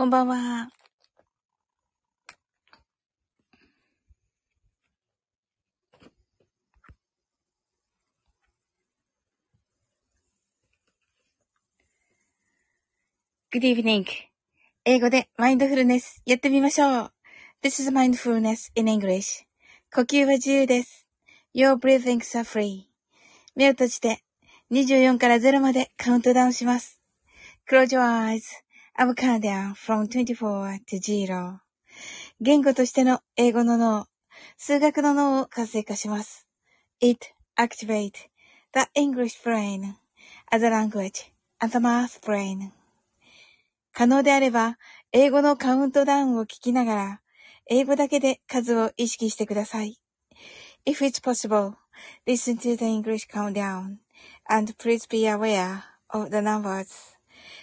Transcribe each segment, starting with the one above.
こんばんは。Good evening. 英語でマインドフルネスやってみましょう。This is mindfulness in English. 呼吸は自由です。Your breathings are free. 目を閉じて24から0までカウントダウンします。Close your eyes. I'm countdown from 24 to 0. 言語としての英語の脳、数学の脳を活性化します。It activate the English brain as a language and the math brain. 可能であれば、英語のカウントダウンを聞きながら、英語だけで数を意識してください。If it's possible, listen to the English countdown and please be aware of the numbers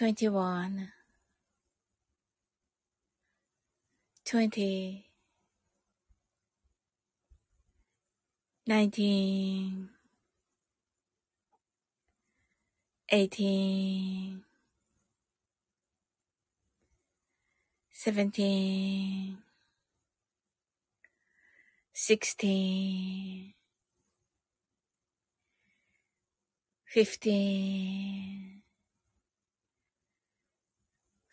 twenty-one, twenty, nineteen, eighteen, seventeen, sixteen, fifteen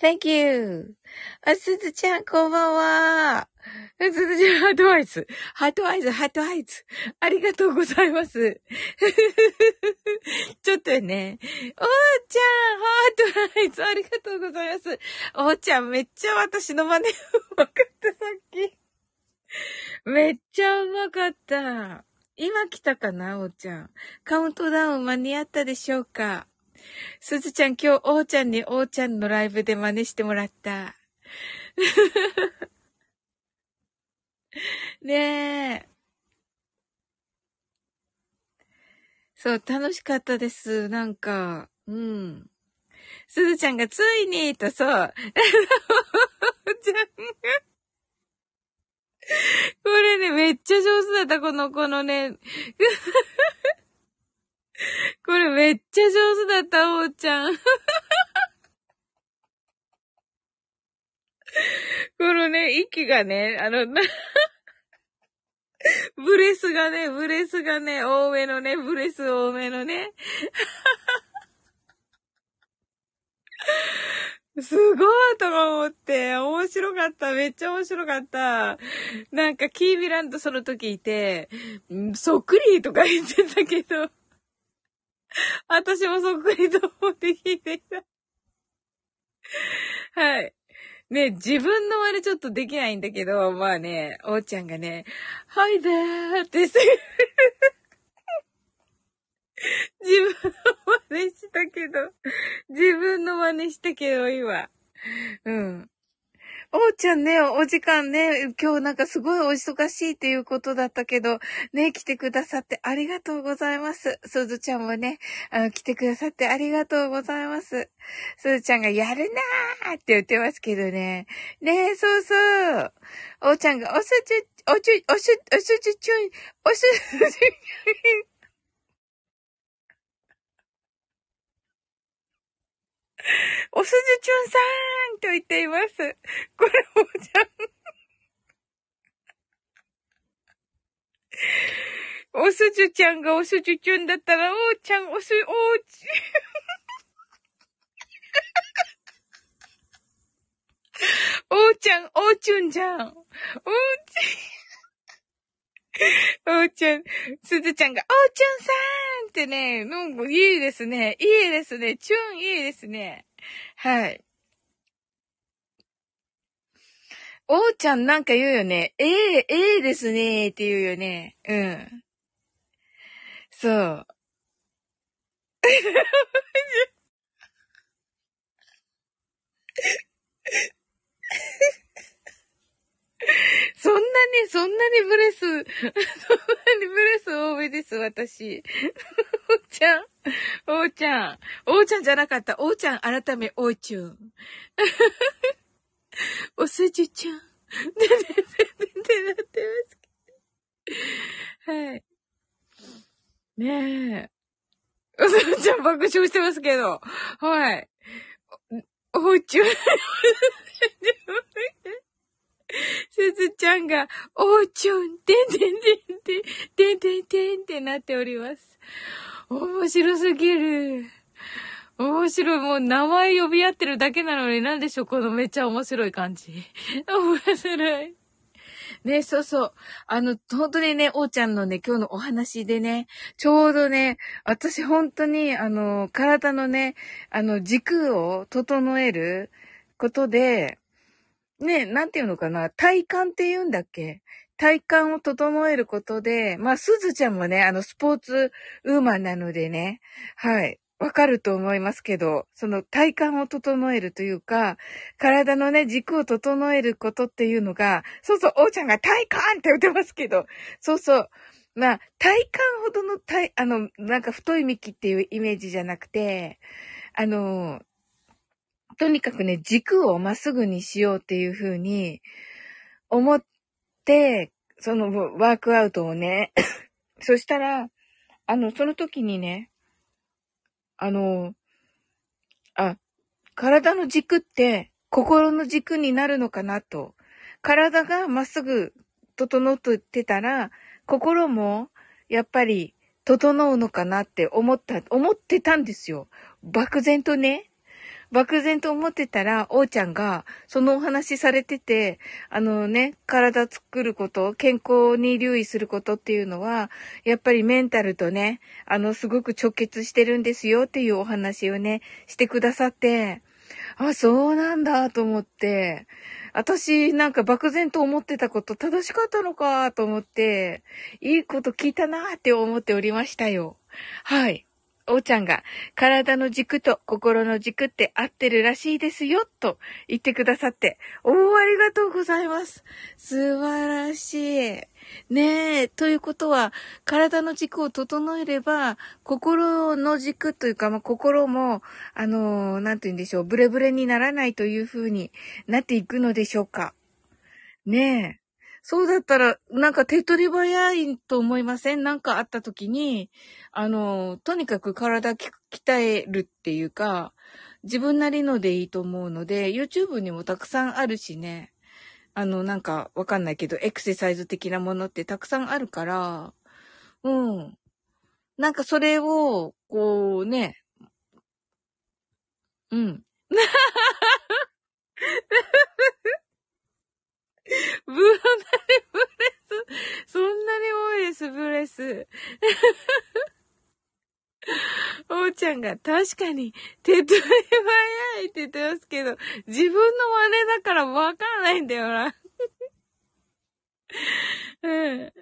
Thank you. あ、すずちゃん、こんばんは。すずちゃん、ハートアイズ。heart eyes、heart eyes。ありがとうございます。ちょっとね。おーちゃん、 heart eyes、ありがとうございます。おーちゃん、めっちゃ私の真似 うまかった、さっき。めっちゃうまかった。今来たかな、おーちゃん。カウントダウン間に合ったでしょうか？すずちゃん、今日、おーちゃんにおーちゃんのライブで真似してもらった。ねえ。そう、楽しかったです。なんか、うん。すずちゃんがついに、とそう。おーちゃんがこれね、めっちゃ上手だった、この、このね。これめっちゃ上手だった、おーちゃん。このね息がね、あの、な ブレスがね、ブレスがね、多めのね、ブレス多めのね。すごいとか思って、面白かった。めっちゃ面白かった。なんか、キービランドその時いて、そっくりとか言ってたけど、私もそっくりと思って聞いてた。はい。ね、自分の真似ちょっとできないんだけど、まあね、おーちゃんがね、はいでーってす 自分の真似したけど、自分の真似したけど、今。うん。おーちゃんね、お時間ね、今日なんかすごいお忙しいっていうことだったけど、ね、来てくださってありがとうございます。すずちゃんもね、あの、来てくださってありがとうございます。すずちゃんがやるなーって言ってますけどね。ねえそうそう。おーちゃんが、おすじ、おじ、おす、おすじちゅん、おすじちゅん。おすじちゅんさーんと言っています。これ、おじゃん。おすじちゃんがおすじちゅんだったら、おーちゃん、おす、おーち。おーちゃん、おーちゅんじゃん。おーち。おーちゃん、すずちゃんが、おーちゅんさーんってね、なんかいいですね。いいですね。チュンいいですね。はい。おーちゃんなんか言うよね。ええええですねーって言うよね。うん。そう。そんなに、そんなにブレス、そんなにブレス多めです、私。おーちゃん、おーちゃん、おーちゃんじゃなかった、おーちゃん改め、おーちゅん。おすじちゃん。で、で、で、で、なってますけど。はい。ねえ。おすじちゃん爆笑してますけど。はい。お、おーちゅん。すずちゃんが、おーちょん、てんてんてんてん、てんてんてんってなっております。面白すぎる。面白い。もう名前呼び合ってるだけなのになんでしょうこのめっちゃ面白い感じ。面白い。ね、そうそう。あの、本当にね、おーちゃんのね、今日のお話でね、ちょうどね、私本当に、あの、体のね、あの、軸を整えることで、ね、なんていうのかな、体幹って言うんだっけ？体幹を整えることで、まあ、すずちゃんもね、あの、スポーツウーマンなのでね、はい、わかると思いますけど、その体幹を整えるというか、体のね、軸を整えることっていうのが、そうそう、おうちゃんが体幹って言ってますけど、そうそう、まあ、体幹ほどの体、あの、なんか太い幹っていうイメージじゃなくて、あの、とにかくね、軸をまっすぐにしようっていうふうに思って、そのワークアウトをね、そしたら、あの、その時にね、あの、あ、体の軸って心の軸になるのかなと。体がまっすぐ整ってたら、心もやっぱり整うのかなって思った、思ってたんですよ。漠然とね。漠然と思ってたら、おーちゃんが、そのお話されてて、あのね、体作ること、健康に留意することっていうのは、やっぱりメンタルとね、あの、すごく直結してるんですよっていうお話をね、してくださって、あ、そうなんだと思って、私なんか漠然と思ってたこと正しかったのかと思って、いいこと聞いたなって思っておりましたよ。はい。おーちゃんが、体の軸と心の軸って合ってるらしいですよ、と言ってくださって、おー、ありがとうございます。素晴らしい。ねえ、ということは、体の軸を整えれば、心の軸というか、まあ、心も、あのー、なんて言うんでしょう、ブレブレにならないという風になっていくのでしょうか。ねえ。そうだったら、なんか手取り早いと思いません？なんかあった時に、あの、とにかく体鍛えるっていうか、自分なりのでいいと思うので、YouTube にもたくさんあるしね。あの、なんかわかんないけど、エクササイズ的なものってたくさんあるから、うん。なんかそれを、こうね、うん。ブーナレブレス。そんなに多いです、ブレス。おうちゃんが確かに手取り早いって言ってますけど、自分の真似だからわからないんだよな。うん。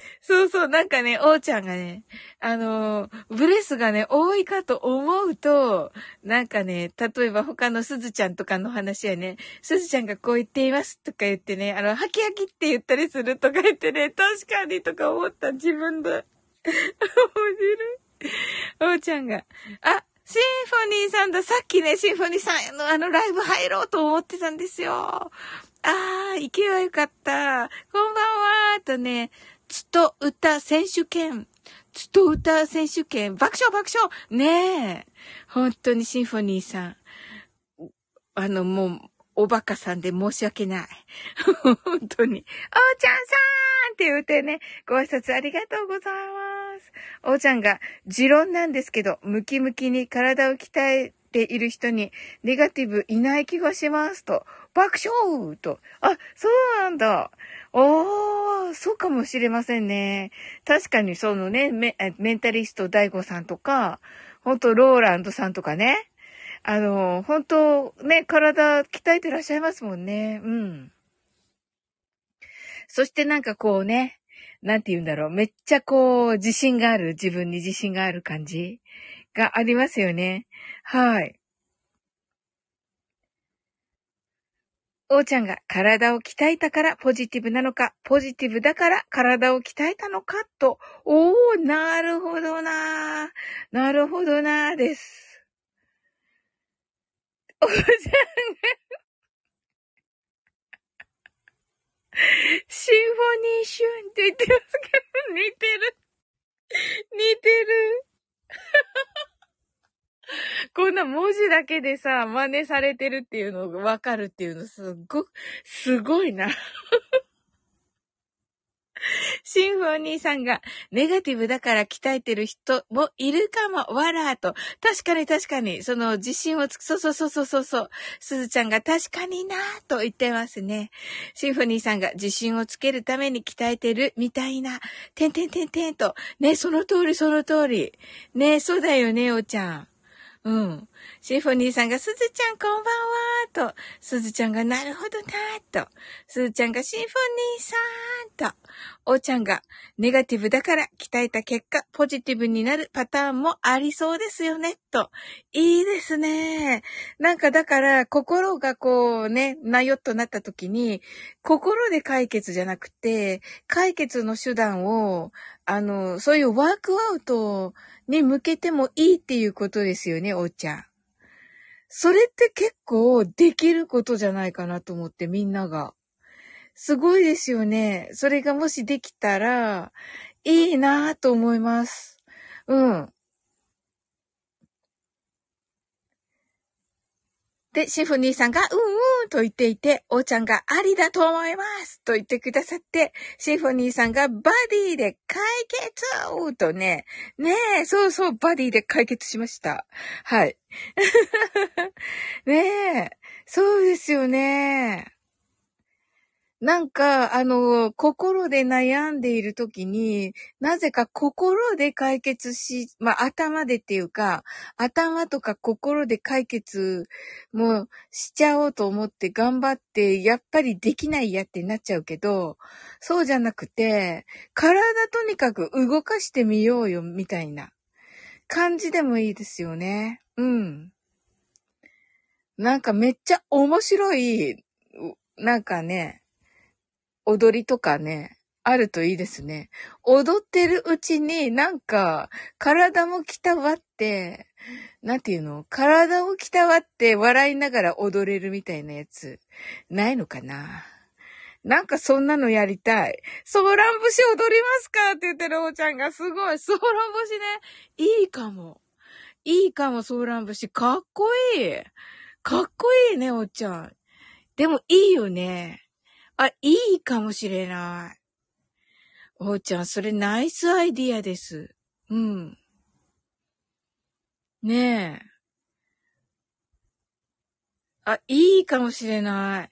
そうそう、なんかね、おうちゃんがね、あのー、ブレスがね、多いかと思うと、なんかね、例えば他のすずちゃんとかの話はね、すずちゃんがこう言っていますとか言ってね、あの、ハキハキって言ったりするとか言ってね、確かにとか思った自分で。面白い。おうちゃんが、あ、シンフォニーさんだ。さっきね、シンフォニーさんのあのライブ入ろうと思ってたんですよ。あー、行けばよかった。こんばんはーとね、つと歌選手権。つと歌選手権。爆笑爆笑ねえ。本当にシンフォニーさん。あの、もう、おバカさんで申し訳ない。本当に。おーちゃんさーんって言うてね、ご挨拶ありがとうございます。おーちゃんが、持論なんですけど、ムキムキに体を鍛えている人に、ネガティブいない気がしますと、爆笑と。あ、そうなんだ。おー、そうかもしれませんね。確かにそのね、メメンタリスト大悟さんとか、ほんとローランドさんとかね。あの、本当ね、体鍛えてらっしゃいますもんね。うん。そしてなんかこうね、なんて言うんだろう。めっちゃこう、自信がある、自分に自信がある感じがありますよね。はい。おーちゃんが体を鍛えたからポジティブなのか、ポジティブだから体を鍛えたのかと、おー、なるほどなー。なるほどなーです。おーちゃんがシンフォニーシュンって言ってますけど、似てる。似てる。こんな文字だけでさ、真似されてるっていうのがわかるっていうのすっご、すごいな。シンフォニーさんが、ネガティブだから鍛えてる人もいるかも、わらーと。確かに確かに、その自信をつく、そうそうそうそうそう。すずちゃんが確かになーと言ってますね。シンフォニーさんが自信をつけるために鍛えてるみたいな、てんてんてんてんと。ね、その通りその通り。ね、そうだよね、おちゃん。うん。シンフォニーさんが、すずちゃんこんばんはと、すずちゃんが、なるほどなと、すずちゃんが、シンフォニーさんと、おーちゃんが、ネガティブだから鍛えた結果、ポジティブになるパターンもありそうですよね、と。いいですね。なんかだから、心がこうね、なよっとなった時に、心で解決じゃなくて、解決の手段を、あの、そういうワークアウトに向けてもいいっていうことですよね、おーちゃん。それって結構できることじゃないかなと思ってみんなが。すごいですよね。それがもしできたら、いいなぁと思います。うん。で、シフォニーさんが、うんうんと言っていて、おーちゃんがありだと思いますと言ってくださって、シフォニーさんがバディで解決とね、ねえ、そうそう、バディで解決しました。はい。ねえ、そうですよね。なんか、あの、心で悩んでいるときに、なぜか心で解決し、まあ、頭でっていうか、頭とか心で解決もしちゃおうと思って頑張って、やっぱりできないやってなっちゃうけど、そうじゃなくて、体とにかく動かしてみようよ、みたいな感じでもいいですよね。うん。なんかめっちゃ面白い、なんかね、踊りとかね、あるといいですね。踊ってるうちになんか、体もきたわって、なんていうの？体をきたわって笑いながら踊れるみたいなやつ、ないのかな？なんかそんなのやりたい。ソーラン節踊りますか？って言ってるおちゃんがすごい。ソーラン節ね。いいかも。いいかも、ソーラン節。かっこいい。かっこいいね、おちゃん。でもいいよね。あ、いいかもしれない。おーちゃん、それナイスアイディアです。うん。ねえ。あ、いいかもしれない。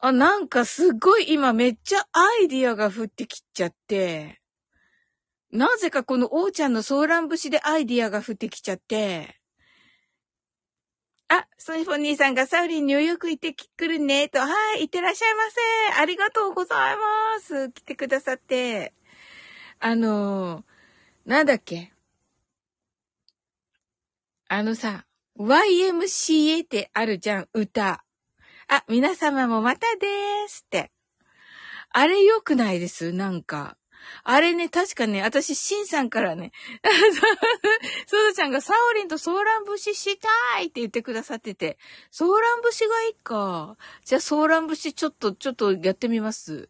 あ、なんかすっごい今めっちゃアイディアが降ってきちゃって、なぜかこのおーちゃんのソーラン節でアイディアが降ってきちゃって、あ、ソニフォニーさんがサウリンニューヨーク行ってくるね、と、はい、行ってらっしゃいませ。ありがとうございます。来てくださって。あのー、なんだっけ？あのさ、YMCA ってあるじゃん、歌。あ、皆様もまたでーすって。あれ良くないです？なんか。あれね、確かね、私、シンさんからね、すずちゃんがサオリンとソーラン節したいって言ってくださってて、ソーラン節がいいか。じゃあ、ソーラン節ちょっと、ちょっとやってみます。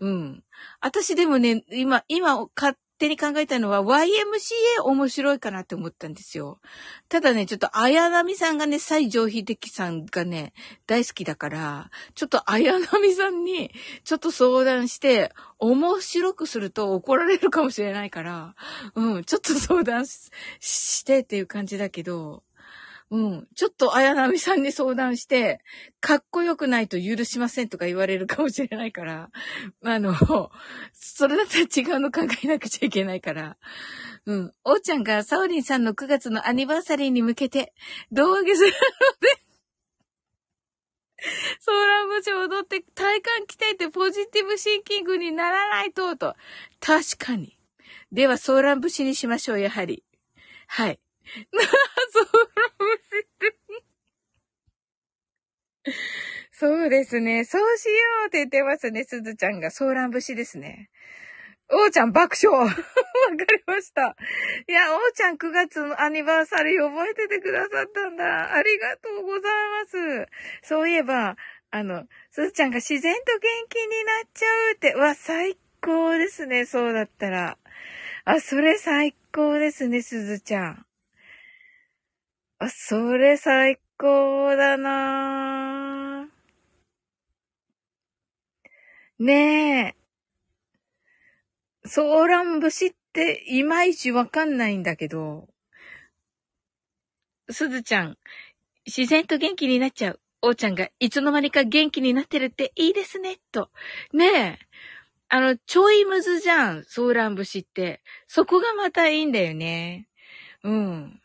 うん。私でもね、今、今、勝手に考えたのは YMCA 面白いかなって思ったんですよ。ただね、ちょっと綾波さんがね、最上秀樹さんがね、大好きだから、ちょっと綾波さんに、ちょっと相談して、面白くすると怒られるかもしれないから、うん、ちょっと相談してっていう感じだけど、うん、ちょっと綾波さんに相談して、かっこよくないと許しませんとか言われるかもしれないから、あの、それだったら違うの考えなくちゃいけないから、うん。おーちゃんがサオリンさんの9月のアニバーサリーに向けて、胴上げするので、ソーラン節を踊って体幹鍛えてポジティブシンキングにならないと、と。確かに。では、ソーラン節にしましょう、やはり。はい。そうですね。そうしようって言ってますね、すずちゃんが。ソーラン節ですね。おーちゃん爆笑 わかりました。いや、おーちゃん9月のアニバーサリー覚えててくださったんだ。ありがとうございます。そういえば、あの、すずちゃんが自然と元気になっちゃうって、わ、最高ですね、そうだったら。あ、それ最高ですね、すずちゃん。あ、それ最高だなぁ。ねえ。ソーラン節っていまいちわかんないんだけど、すずちゃん、自然と元気になっちゃう。おーちゃんがいつの間にか元気になってるっていいですね、と。ねえ。あの、ちょいむずじゃん、ソーラン節って。そこがまたいいんだよね。うん。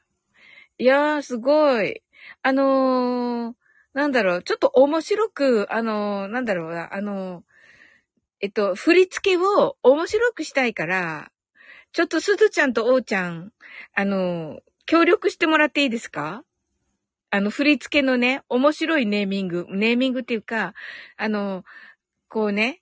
いやー、すごい。あのー、なんだろう、ちょっと面白く、あのー、なんだろうな、あのー、えっと、振り付けを面白くしたいから、ちょっとすずちゃんとおーちゃん、あのー、協力してもらっていいですか？あの、振り付けのね、面白いネーミング、ネーミングっていうか、あの、こうね、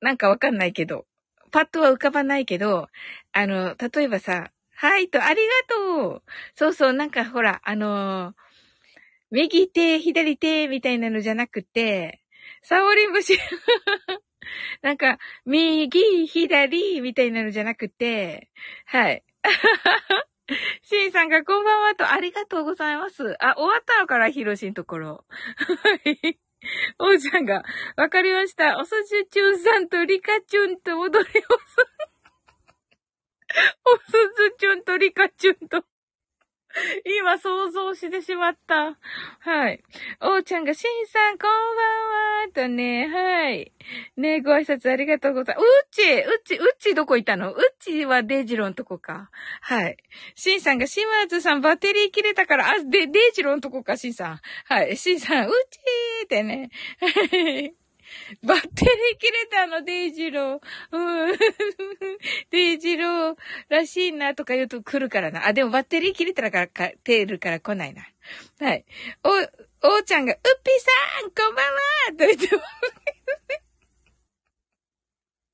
なんかわかんないけど、パッとは浮かばないけど、あの、例えばさ、はいと、ありがとうそうそう、なんかほら、あの右手、左手みたいなのじゃなくて、サオリン節 なんか、右、左みたいなのじゃなくて、はい。シンさんがこんばんはと、ありがとうございます。あ、終わったのから、ヒロシのところ。はい。おうちゃんが、わかりました。おそじゅちゅんさんとリカチュンと踊りをす。おすずちゅんとリカチュンと。今想像してしまった。はい。おうちゃんが、しんさん、こんばんは。とね、はい。ねご挨拶ありがとうございます。うちうちうちどこいたの？うちはデイジロンとこか。はい。しんさんが、しまずさん、バッテリー切れたから、あ、で、デイジロンとこか、しんさん。はい。しんさん、うちーってね。はい。バッテリー切れたの、デイジロー。うん。デイジローらしいなとか言うと来るからな。あ、でもバッテリー切れたらから、か、てるから来ないな。はい。お、おーちゃんが、うっぴーさんこんばんはと言ってます。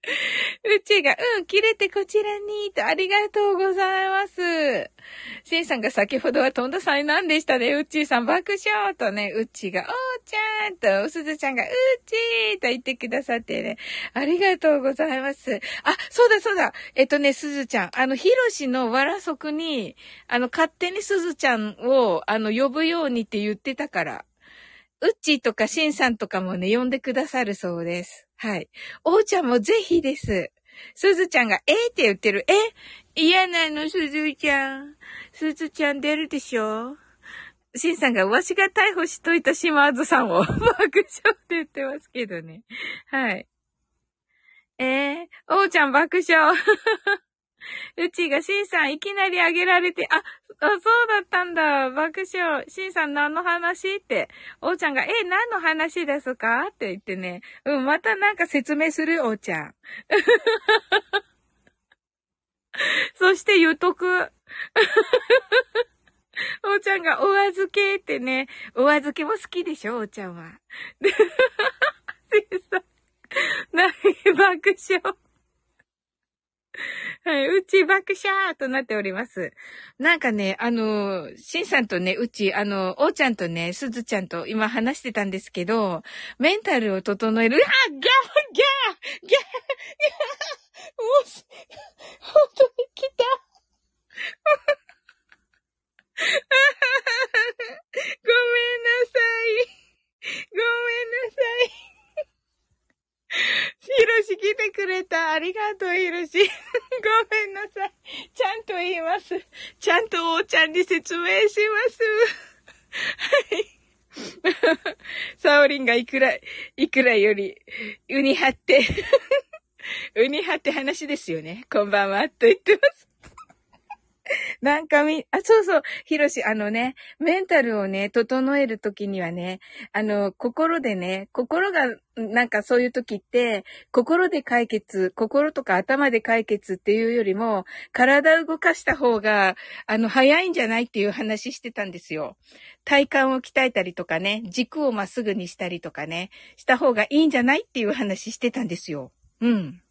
うちが、うん、切れてこちらに、と、ありがとうございます。しんさんが先ほどはとんだ災難でしたね。うちーさん爆笑とね、うちが、おーちゃんと、すずちゃんが、うっちーと言ってくださってね。ありがとうございます。あ、そうだそうだ。えっとね、すずちゃん。あの、ひろしのわらそくに、あの、勝手にすずちゃんを、あの、呼ぶようにって言ってたから。うちーとかしんさんとかもね、呼んでくださるそうです。はい。おうちゃんもぜひです。すずちゃんが、えー、って言ってる。え？嫌なの、すずちゃん。すずちゃん出るでしょ？しんさんが、わしが逮捕しといた島津さんを爆笑って言ってますけどね。はい。えー、おうちゃん爆笑。うちがしんさんいきなりあげられて、あ、あ、そうだったんだ。爆笑。しんさん何の話って。おうちゃんが、え、何の話ですか？って言ってね。うん、またなんか説明する、おうちゃん。そして言うとく。おうちゃんがお預けってね、お預けも好きでしょ、おうちゃんは。で、さん、な爆笑？はい、うち爆笑となっております。なんかね、あの、しんさんとね、うち、あの、おうちゃんとね、すずちゃんと今話してたんですけど、メンタルを整える、あギャーギャーギャーギャーもう、本当に来た。ごめんなさい。ごめんなさい。ひろし来てくれた。ありがとう、ひろし。ごめんなさい。ちゃんと言います。ちゃんとおーちゃんに説明します。はい。サオリンがいくら、いくらより、ウニ張って、ウニ張って話ですよね。こんばんは、と言ってます。なんかみ、あ、そうそう、ひろし、あのね、メンタルをね、整えるときにはね、あの、心でね、心が、なんかそういうときって、心で解決、心とか頭で解決っていうよりも、体を動かした方が、あの、早いんじゃないっていう話してたんですよ。体幹を鍛えたりとかね、軸をまっすぐにしたりとかね、した方がいいんじゃないっていう話してたんですよ。うん。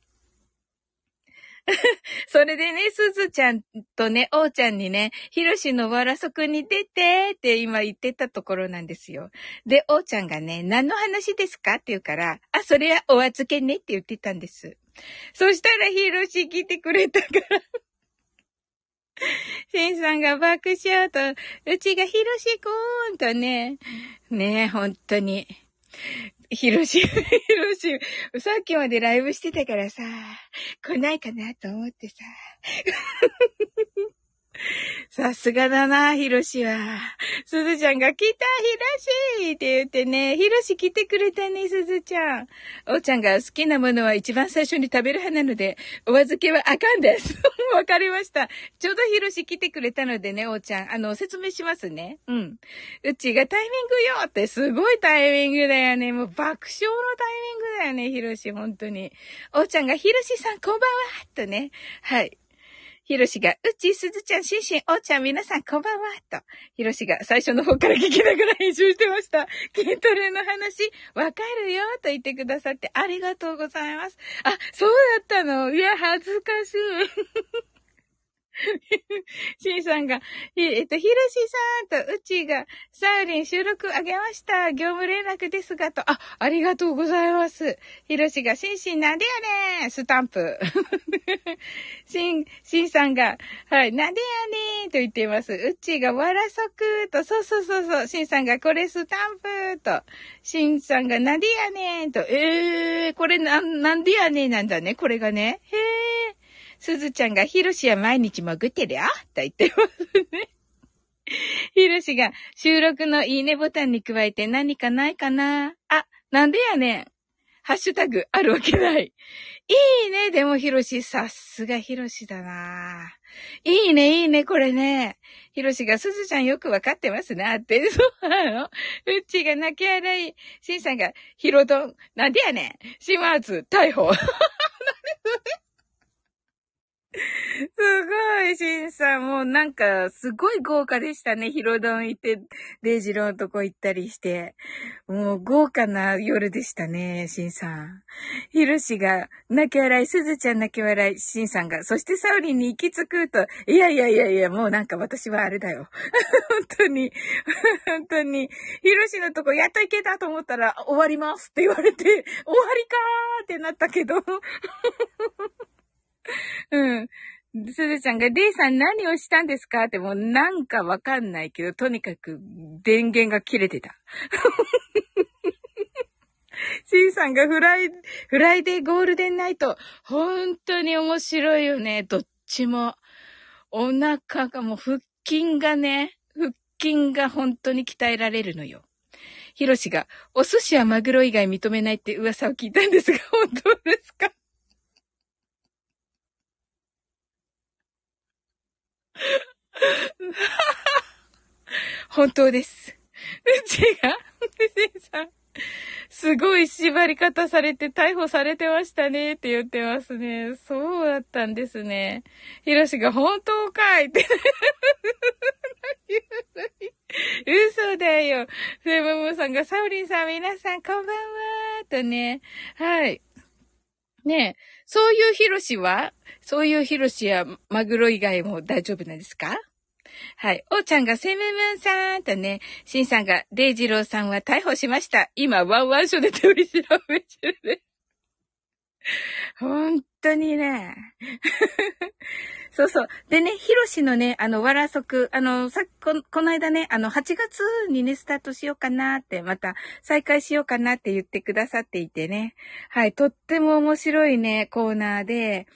それでね、すずちゃんとね、おうちゃんにね、ひろしのわらそくに出てって今言ってたところなんですよ。で、おうちゃんがね、何の話ですかって言うから、あ、それはお預けねって言ってたんです。そしたらひろし来てくれたから シンさんが爆笑と、うちがひろしくーんとね、ねえ、本当に。ひろし、ひろし、さっきまでライブしてたからさ、来ないかなと思ってさ。さすがだな、ひろしは。すずちゃんが来た、ひろしって言ってね、ひろし来てくれたね、すずちゃん。おうちゃんが好きなものは一番最初に食べる派なので、お預けはあかんです。わかりました。ちょうどひろし来てくれたのでね、おうちゃん。あの、説明しますね。うん。うちがタイミングよってすごいタイミングだよね。もう爆笑のタイミングだよね、ひろし、本当に。おうちゃんがひろしさんこんばんはとね。はい。ひろしが、うち、すずちゃん、しんしん、おうちゃん、皆さん、こんばんは、と。ひろしが、最初の方から聞きながら編集してました。筋トレの話、わかるよ、と言ってくださって、ありがとうございます。あ、そうだったのいや、恥ずかしい。シンさんが、えっと、ヒロシさんとうちが、サーリン収録あげました。業務連絡ですが、と、あ、ありがとうございます。ヒロシが、シンシンなんでやねんスタンプ。シン、シンさんが、はい、なんでやねんと言っています。うちが、わらそくと、そうそうそうそう、シンさんが、これスタンプと、シンさんが、なんでやねんと、えー、これな、なんでやねんなんだね、これがね。へー。すずちゃんが、ひろしは毎日潜ってるよと言ってますね。ひろしが、収録のいいねボタンに加えて何かないかな？あ、なんでやねん。ハッシュタグあるわけない。いいね、でもひろし、さすがひろしだないいね、いいね、これね。ひろしが、すずちゃんよくわかってますなって。そうなのうっちが泣き笑い。しんさんが、ひろどん、なんでやねん。島津、逮捕。すごい、しんさん。もうなんか、すごい豪華でしたね。ヒロドン行って、デイジローのとこ行ったりして。もう豪華な夜でしたね、しんさん。ヒロシが泣き笑い、すずちゃん泣き笑い、しんさんが。そしてサウリンに行き着くと、いやいやいやいや、もうなんか私はあれだよ。本当に、本当に、ヒロシのとこやっと行けたと思ったら、終わりますって言われて、終わりかーってなったけど。うん。すずちゃんが、デイさん何をしたんですか？ってもうなんかわかんないけど、とにかく電源が切れてた。シンさんが Fri, Friday Golden Night。本当に面白いよね。どっちも。お腹がもう腹筋がね、腹筋が本当に鍛えられるのよ。ヒロシが、お寿司はマグロ以外認めないって噂を聞いたんですが、本当ですか？本当です。うちが、さん、すごい縛り方されて逮捕されてましたねって言ってますね。そうだったんですね。ヒロシが本当かいって。嘘だよ。セブムさんが、サウリンさん、皆さん、こんばんはとね。はい。ねえ、そういうヒロシは？そういうヒロシやマグロ以外も大丈夫なんですか？はい。おーちゃんがセムムンさんとね、シンさんが、デイジローさんは逮捕しました。今、ワンワン署で取り調べ中です。本当にね。そうそう。でね、ヒロシのね、あの、わらそく、あの、さこ、この間ね、あの、8月にね、スタートしようかなって、また、再開しようかなって言ってくださっていてね。はい、とっても面白いね、コーナーで、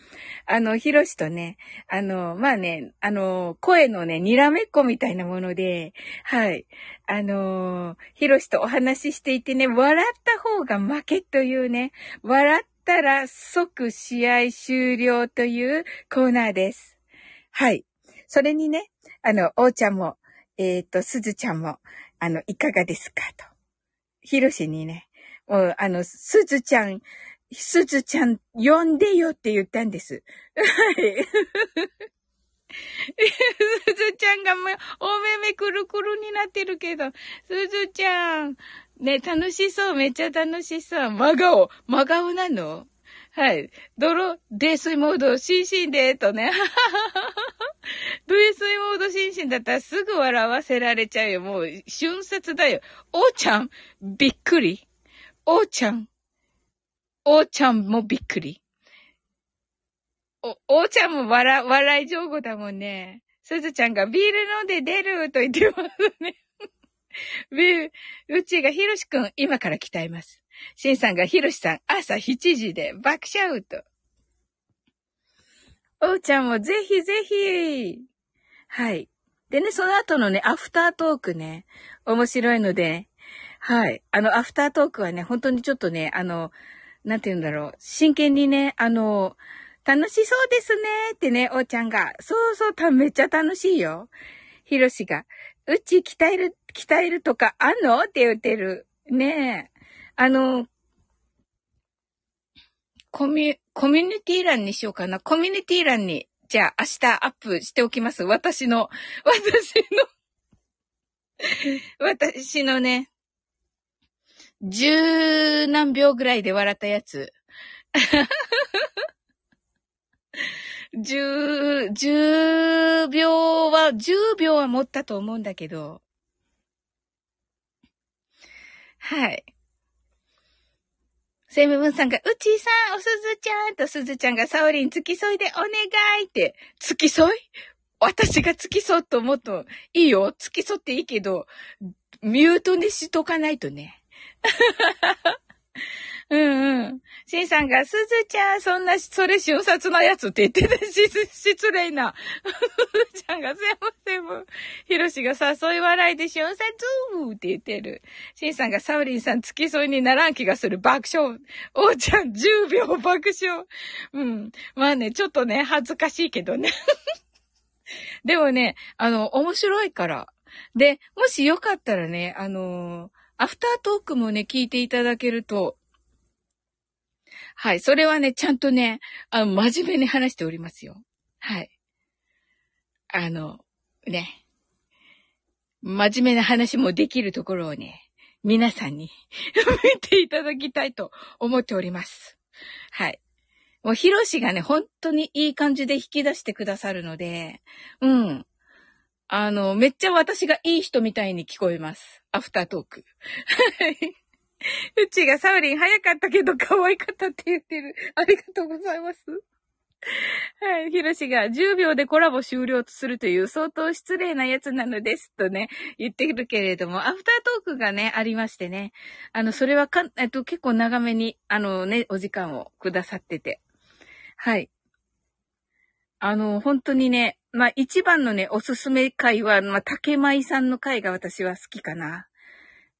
あの、ヒロシとね、あの、まあね、あの、声のね、にらめっこみたいなもので、はい、あの、ヒロシとお話ししていてね、笑った方が負けというね、笑ったら即試合終了というコーナーです。はい。それにね、あの、おーちゃんも、えっ、ー、と、すずちゃんも、あの、いかがですか？と。ひろしにね、もう、あの、すずちゃん、すずちゃん、呼んでよって言ったんです。はい。すずちゃんがもう、お目目くるくるになってるけど、すずちゃん、ね、楽しそう、めっちゃ楽しそう。真顔、真顔なの？はい。泥、泥水モード、シンシンで、とね。泥水モードシンシンだったらすぐ笑わせられちゃうよ。もう、瞬殺だよ。おーちゃん、びっくり。おーちゃん、おーちゃんもびっくり。お、おーちゃんも笑、笑い上手だもんね。すずちゃんがビール飲んで出ると言ってますね。ビール、うちがひろしくん、今から鍛えます。シンさんがひろしさん、朝7時で爆笑と。おうちゃんもぜひぜひ。はい。でね、その後のね、アフタートークね、面白いので、はい。あの、アフタートークはね、本当にちょっとね、あの、なんて言うんだろう。真剣にね、あの、楽しそうですねってね、おうちゃんが。そうそう、た、めっちゃ楽しいよ。ひろしが、うち鍛える、鍛えるとかあんのって言ってる。ねえ。あの、コミュ、コミュニティ欄にしようかな。コミュニティ欄に、じゃあ明日アップしておきます。私の、私の私のね、十何秒ぐらいで笑ったやつ。十、十秒は、十秒は持ったと思うんだけど。はい。セムムンさんが、うちさん、おすずちゃんとすずちゃんがサオリン付き添いでお願いって、付き添い？私が付き添うと思うと、いいよ、付き添っていいけど、ミュートにしとかないとね。うんうん。シンさんが、すずちゃん、そんな、それ瞬殺なやつって言ってたし、失礼な。すずちゃんが、セブセブ。ヒロシが誘い笑いで瞬殺って言ってる。シンさんが、サウリンさん付き添いにならん気がする。爆笑。おーちゃん、10秒爆笑。うん。まあね、ちょっとね、恥ずかしいけどね。でもね、あの、面白いから。で、もしよかったらね、あのー、アフタートークもね、聞いていただけると、はい。それはね、ちゃんとね、あの、真面目に話しておりますよ。はい。あの、ね。真面目な話もできるところをね、皆さんに 見ていただきたいと思っております。はい。もう、ヒロシがね、本当にいい感じで引き出してくださるので、うん。あの、めっちゃ私がいい人みたいに聞こえます。アフタートーク。はい。うちがサウリン早かったけど可愛かったって言ってる。ありがとうございます。はい。ひろしが10秒でコラボ終了するという相当失礼なやつなのですとね、言ってるけれども、アフタートークがね、ありましてね。あの、それはか、えっと、結構長めに、あのね、お時間をくださってて。はい。あの、本当にね、まあ一番のね、おすすめ回は、まあ竹舞さんの回が私は好きかな。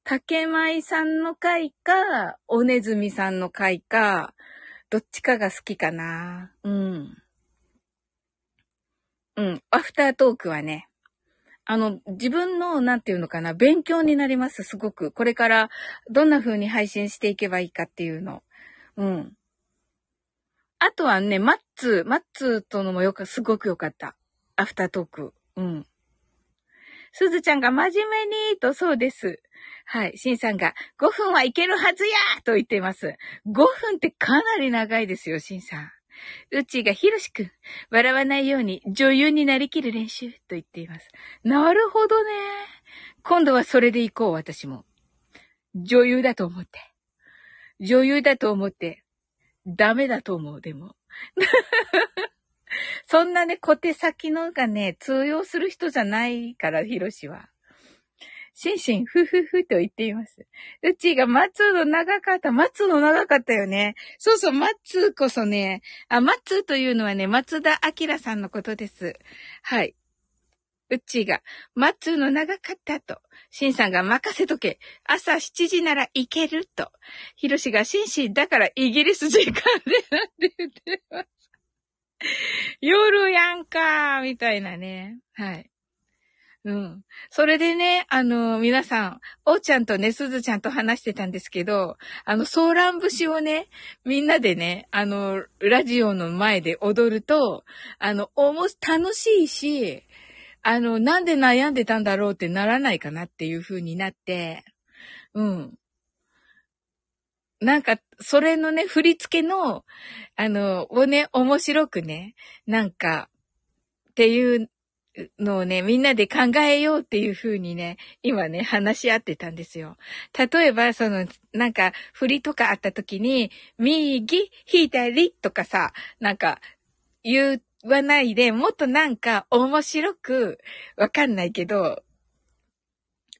竹舞さんの回か、おねずみさんの回か、どっちかが好きかな。うん。うん。アフタートークはね、あの、自分の、なんていうのかな、勉強になります、すごく。これから、どんな風に配信していけばいいかっていうの。うん。あとはね、マッツー、マッツーとのもよか、すごくよかった。アフタートーク。うん。すずちゃんが真面目にとそうです。はい。しんさんが、5分はいけるはずやと言っています。5分ってかなり長いですよ、しんさん。うちがひろしくん、笑わないように女優になりきる練習と言っています。なるほどね。今度はそれで行こう、私も。女優だと思って。女優だと思って、ダメだと思う、でも。そんなね、小手先のがね、通用する人じゃないから、ひろしは。シンシン、ふふふと言っています。うちが松の長かった。松の長かったよね。そうそう、松こそね、あ、松というのはね、松田明さんのことです。はい。うちが、松の長かったと。シンさんが任せとけ。朝7時なら行けると。ヒロシがシンシンだからイギリス時間でなんて言ってます。夜やんかみたいなね。はい。うん。それでね、あの、皆さん、おーちゃんとね、すずちゃんと話してたんですけど、あの、ソーラン節をね、みんなでね、あの、ラジオの前で踊ると、あの、おも、楽しいし、あの、なんで悩んでたんだろうってならないかなっていう風になって、うん。なんか、それのね、振り付けの、あの、をね、面白くね、なんか、っていうのをね、みんなで考えようっていう風にね、今ね、話し合ってたんですよ。例えば、その、なんか、振りとかあった時に、右、左とかさ、なんか、言わないで、もっとなんか、面白く、わかんないけど、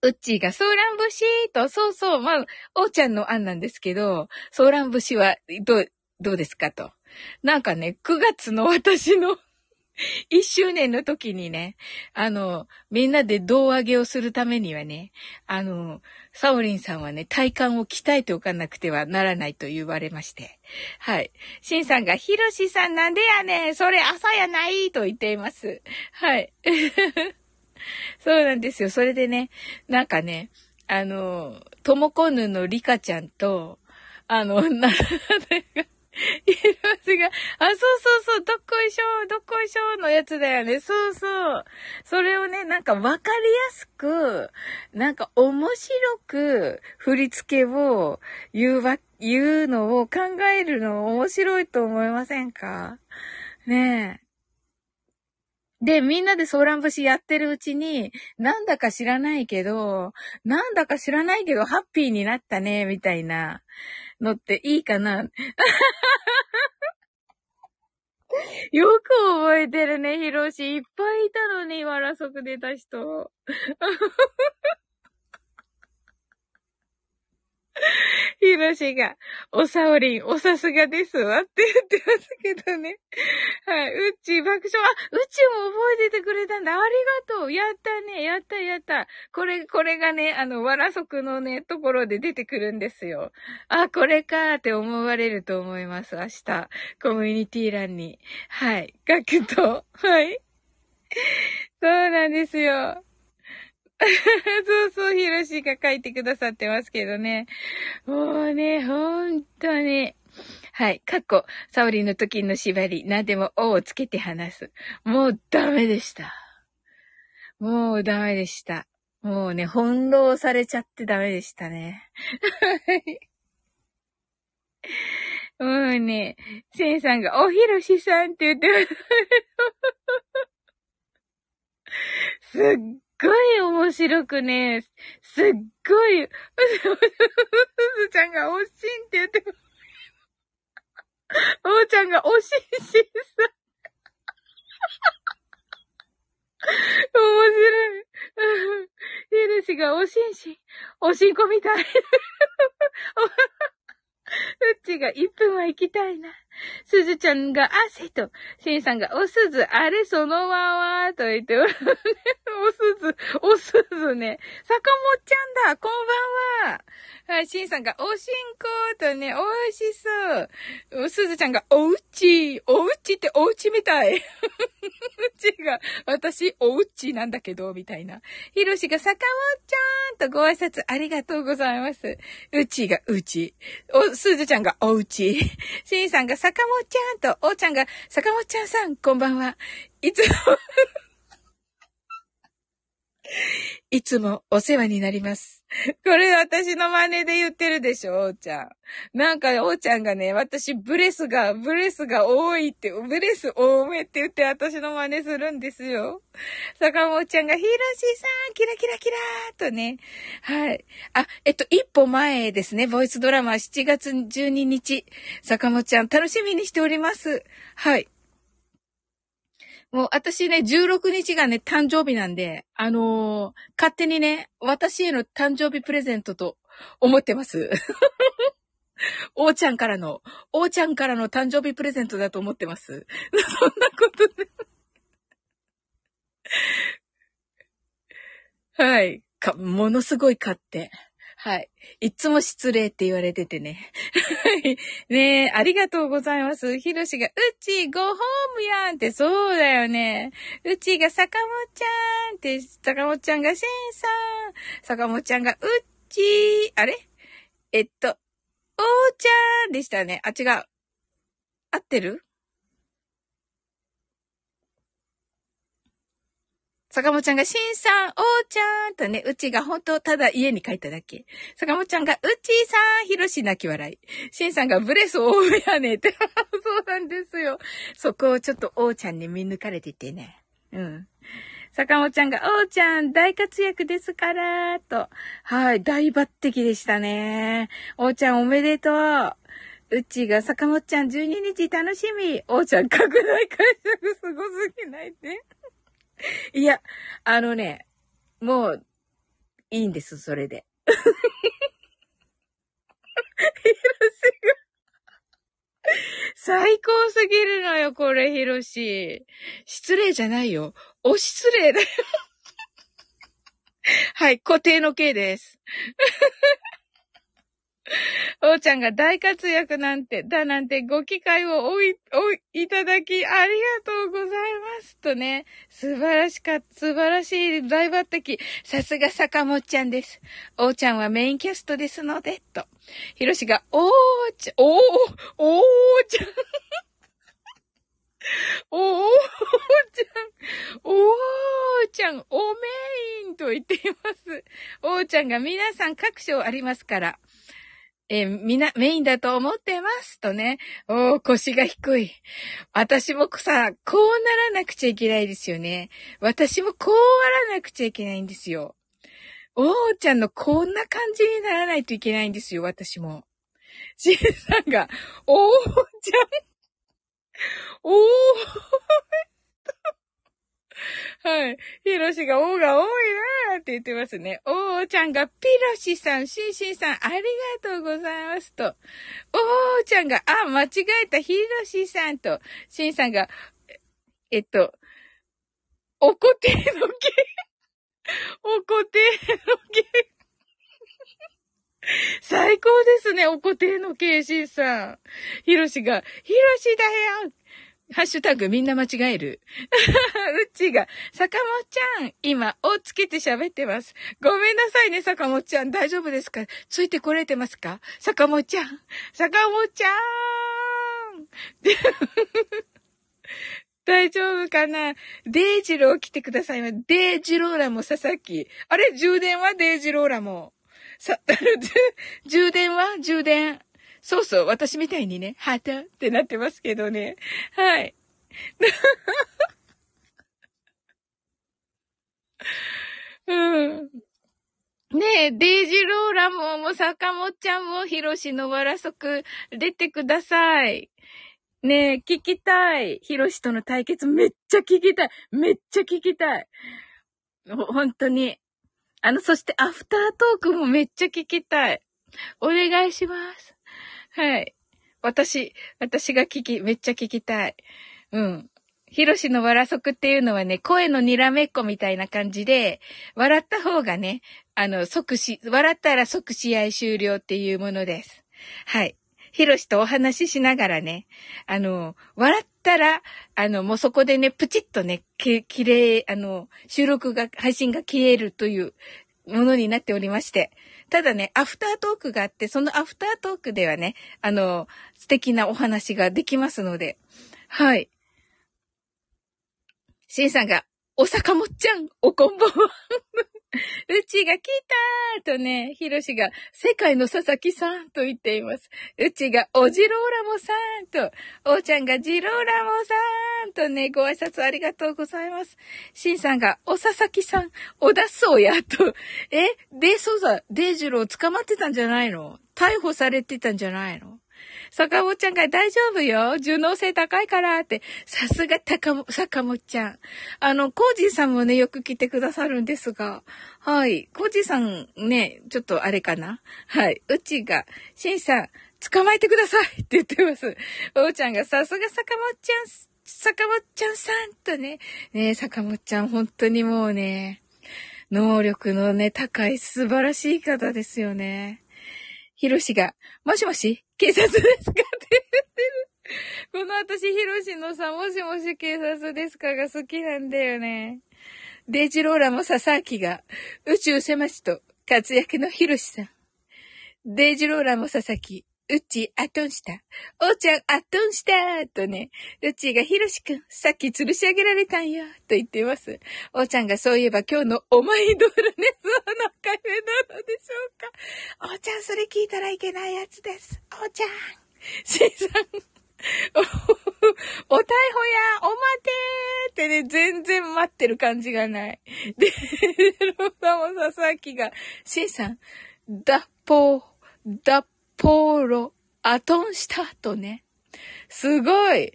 うっちーがソーラン節と、そうそう、まあ、おーちゃんの案なんですけど、ソーラン節は、どう、どうですかと。なんかね、9月の私の 一周年の時にね、あの、みんなで胴上げをするためにはね、あの、サオリンさんはね、体幹を鍛えておかなくてはならないと言われまして。はい。シンさんが、ヒロシさんなんでやねんそれ朝やないと言っています。はい。そうなんですよ。それでね、なんかね、あの、ともこぬのリカちゃんと、あの、な、イルスが、あ、そうそうそう、どっこいしょ、どっこいしょのやつだよね。そうそう。それをね、なんかわかりやすく、なんか面白く振り付けを言うわ、言うのを考えるの面白いと思いませんか？ねえ。で、みんなでソーラン節やってるうちに、なんだか知らないけど、なんだか知らないけど、ハッピーになったね、みたいなのっていいかな よく覚えてるね、ヒロシ。いっぱいいたのに、今らそく出た人。ひろしが、おさおりん、おさすがですわって言ってますけどね。はい。うち、爆笑。あ、うちも覚えててくれたんだ。ありがとう。やったね。やったやった。これ、これがね、あの、わらそくのね、ところで出てくるんですよ。あ、これかーって思われると思います。明日、コミュニティ欄に。はい。書くと。はい。そうなんですよ。そうそう、ヒロシが書いてくださってますけどね。もうね、ほんとに。はい。過去、サオリンの時の縛り、何でも王をつけて話す。もうダメでした。もうダメでした。もうね、翻弄されちゃってダメでしたね。もうね、センさんが、おひろしさんって言ってますっごい面白くね、すっごい、すずちゃんがおしんって言っておーちゃんがおしんしんさん。面白い。ヒルシがおしんしん、おしんこみたい。うちが1分は行きたいな。すずちゃんが汗と、しんさんがおすず、あれそのままと言っておる。おすず、おすずね。坂本ちゃんだこんばんははい、しんさんがおしんことね、おいしそう。すずちゃんがおうち、おうちっておうちみたい。うちが、私、おうちなんだけど、みたいな。ひろしが坂本ちゃんとご挨拶ありがとうございます。うちがうち。お、すずちゃんがおうち。しんさんが坂本ちゃんと、おーちゃんが、坂本ちゃんさん、こんばんは。いつもいつもお世話になります。これ私の真似で言ってるでしょ、おーちゃん。なんか、おーちゃんがね、私、ブレスが、ブレスが多いって、ブレス多めって言って私の真似するんですよ。坂本ちゃんが、ひろしさん、キラキラキラーとね。はい。あ、えっと、一歩前ですね、ボイスドラマ7月12日。坂本ちゃん、楽しみにしております。はい。もう私ね、16日がね、誕生日なんで、あのー、勝手にね、私への誕生日プレゼントと思ってます。おーちゃんからの、おーちゃんからの誕生日プレゼントだと思ってます。そんなことで。はい。か、ものすごい買って。はい。いつも失礼って言われててね。ねえ、ありがとうございます。ひろしが、うち、ごホームやんって、そうだよね。うちが、坂本ちゃんって、坂本ちゃんが、しんさん。坂本ちゃんが、うっちーあれ？えっと、おーちゃんでしたね。あ、違う。合ってる？坂本ちゃんが、しんさん、おーちゃんとね、うちが本当ただ家に帰っただけ。坂本ちゃんが、うちーさん、ひろし泣き笑い。しんさんが、ブレス多めやねって。そうなんですよ。そこをちょっとおーちゃんに見抜かれててね。うん。坂本ちゃんが、おーちゃん、大活躍ですから、と。はい、大抜擢でしたね。おーちゃんおめでとう。うちが坂本ちゃん12日楽しみ。おーちゃん拡大解釈すごすぎないって。いや、あのね、もう、いいんです、それで。ヒロシが。最高すぎるのよ、これ、ヒロシ。失礼じゃないよ。お失礼だよ。はい、固定の K です。おーちゃんが大活躍なんて、だなんてご機会をおい、おい、いただき、ありがとうございます。とね、素晴らしかった、素晴らしい大抜擢。さすが坂本ちゃんです。おーちゃんはメインキャストですので、と。ひろしが、おーちゃん、おー、おーちゃん。おーちゃん、おーちゃん、おメインと言っています。おーちゃんが皆さん各賞ありますから。えー、みな、メインだと思ってますとね。おー、腰が低い。私もさ、こうならなくちゃいけないですよね。私もこうあらなくちゃいけないんですよ。おーちゃんのこんな感じにならないといけないんですよ、私も。しんさんが、おーちゃん、おーはい。ひろしが、おが多いなーって言ってますね。おーちゃんが、ピロシさん、シンシンさん、ありがとうございますと。おーちゃんが、あ、間違えた、ひろしさんと、シンさんが、えっと、おこてのけ、おこてのけ。最高ですね、おこてのけいしんさん。ひろしが、ひろしだよハッシュタグみんな間違える。うちが、坂本ちゃん、今、をつけて喋ってます。ごめんなさいね、坂本ちゃん。大丈夫ですか？ついてこれてますか？坂本ちゃん。坂本ちゃーん 大丈夫かな？デイジロー来てください。デイジローラも佐々木。あれ？充電はデイジローラも。さ、充電は？充電。そうそう、私みたいにね、ハートってなってますけどね。はい。うん。ねえ、デイジローラも、もう、坂本ちゃんも、ヒロシのわらそく、出てください。ねえ、聞きたい。ヒロシとの対決めっちゃ聞きたい。めっちゃ聞きたい。ほ、本当に。あの、そしてアフタートークもめっちゃ聞きたい。お願いします。はい。私、私が聞き、めっちゃ聞きたい。うん。ヒロシのわらそくっていうのはね、声のにらめっこみたいな感じで、笑った方がね、あの、即し、笑ったら即試合終了っていうものです。はい。ヒロシとお話ししながらね、あの、笑ったら、あの、もうそこでね、プチッとね、き、きれい、あの、収録が、配信が消えるというものになっておりまして。ただね、アフタートークがあって、そのアフタートークではね、あの、素敵なお話ができますので、はい。シンさんが、お坂もっちゃん、おこんばんは。うちが来たーとね、ひろしが、世界の佐々木さんと言っています。うちが、おじろうらもさんと、おーちゃんが、じろうらもさんとね、ご挨拶ありがとうございます。しんさんが、お佐々木さん、おだそうやと、え、で、そうだ、デイジロー捕まってたんじゃないの？逮捕されてたんじゃないの？坂本ちゃんが大丈夫よ。受能性高いからって。さすが高も、坂本ちゃん。あの、コージーさんもね、よく来てくださるんですが。はい。コージーさんね、ちょっとあれかな。はい。うちが、シンさん、捕まえてくださいって言ってます。おうちゃんが、さすが坂本ちゃん、坂本ちゃんさんとね。ね坂本ちゃん、本当にもうね、能力のね、高い素晴らしい方ですよね。ひろしが、もしもし？警察ですかって言ってる。この私、ヒロシのさ、もしもし警察ですかが好きなんだよね。デイジローラも佐々木が、宇宙狭しと活躍のヒロシさん。デイジローラも佐々木、うち、あっとんした。おーちゃん、あっとんしたとね、うちがひろしくん、さっき吊るし上げられたんよと言っています。おーちゃんがそういえば今日のお前ドルネスのカフェなのでしょうか。おーちゃん、それ聞いたらいけないやつです。おーちゃん。しんさん。お、お逮捕やお待てーってね、全然待ってる感じがない。で、ロサも佐々木が、しんさん、脱法、脱ポーロ、アトンしたとね。すごい。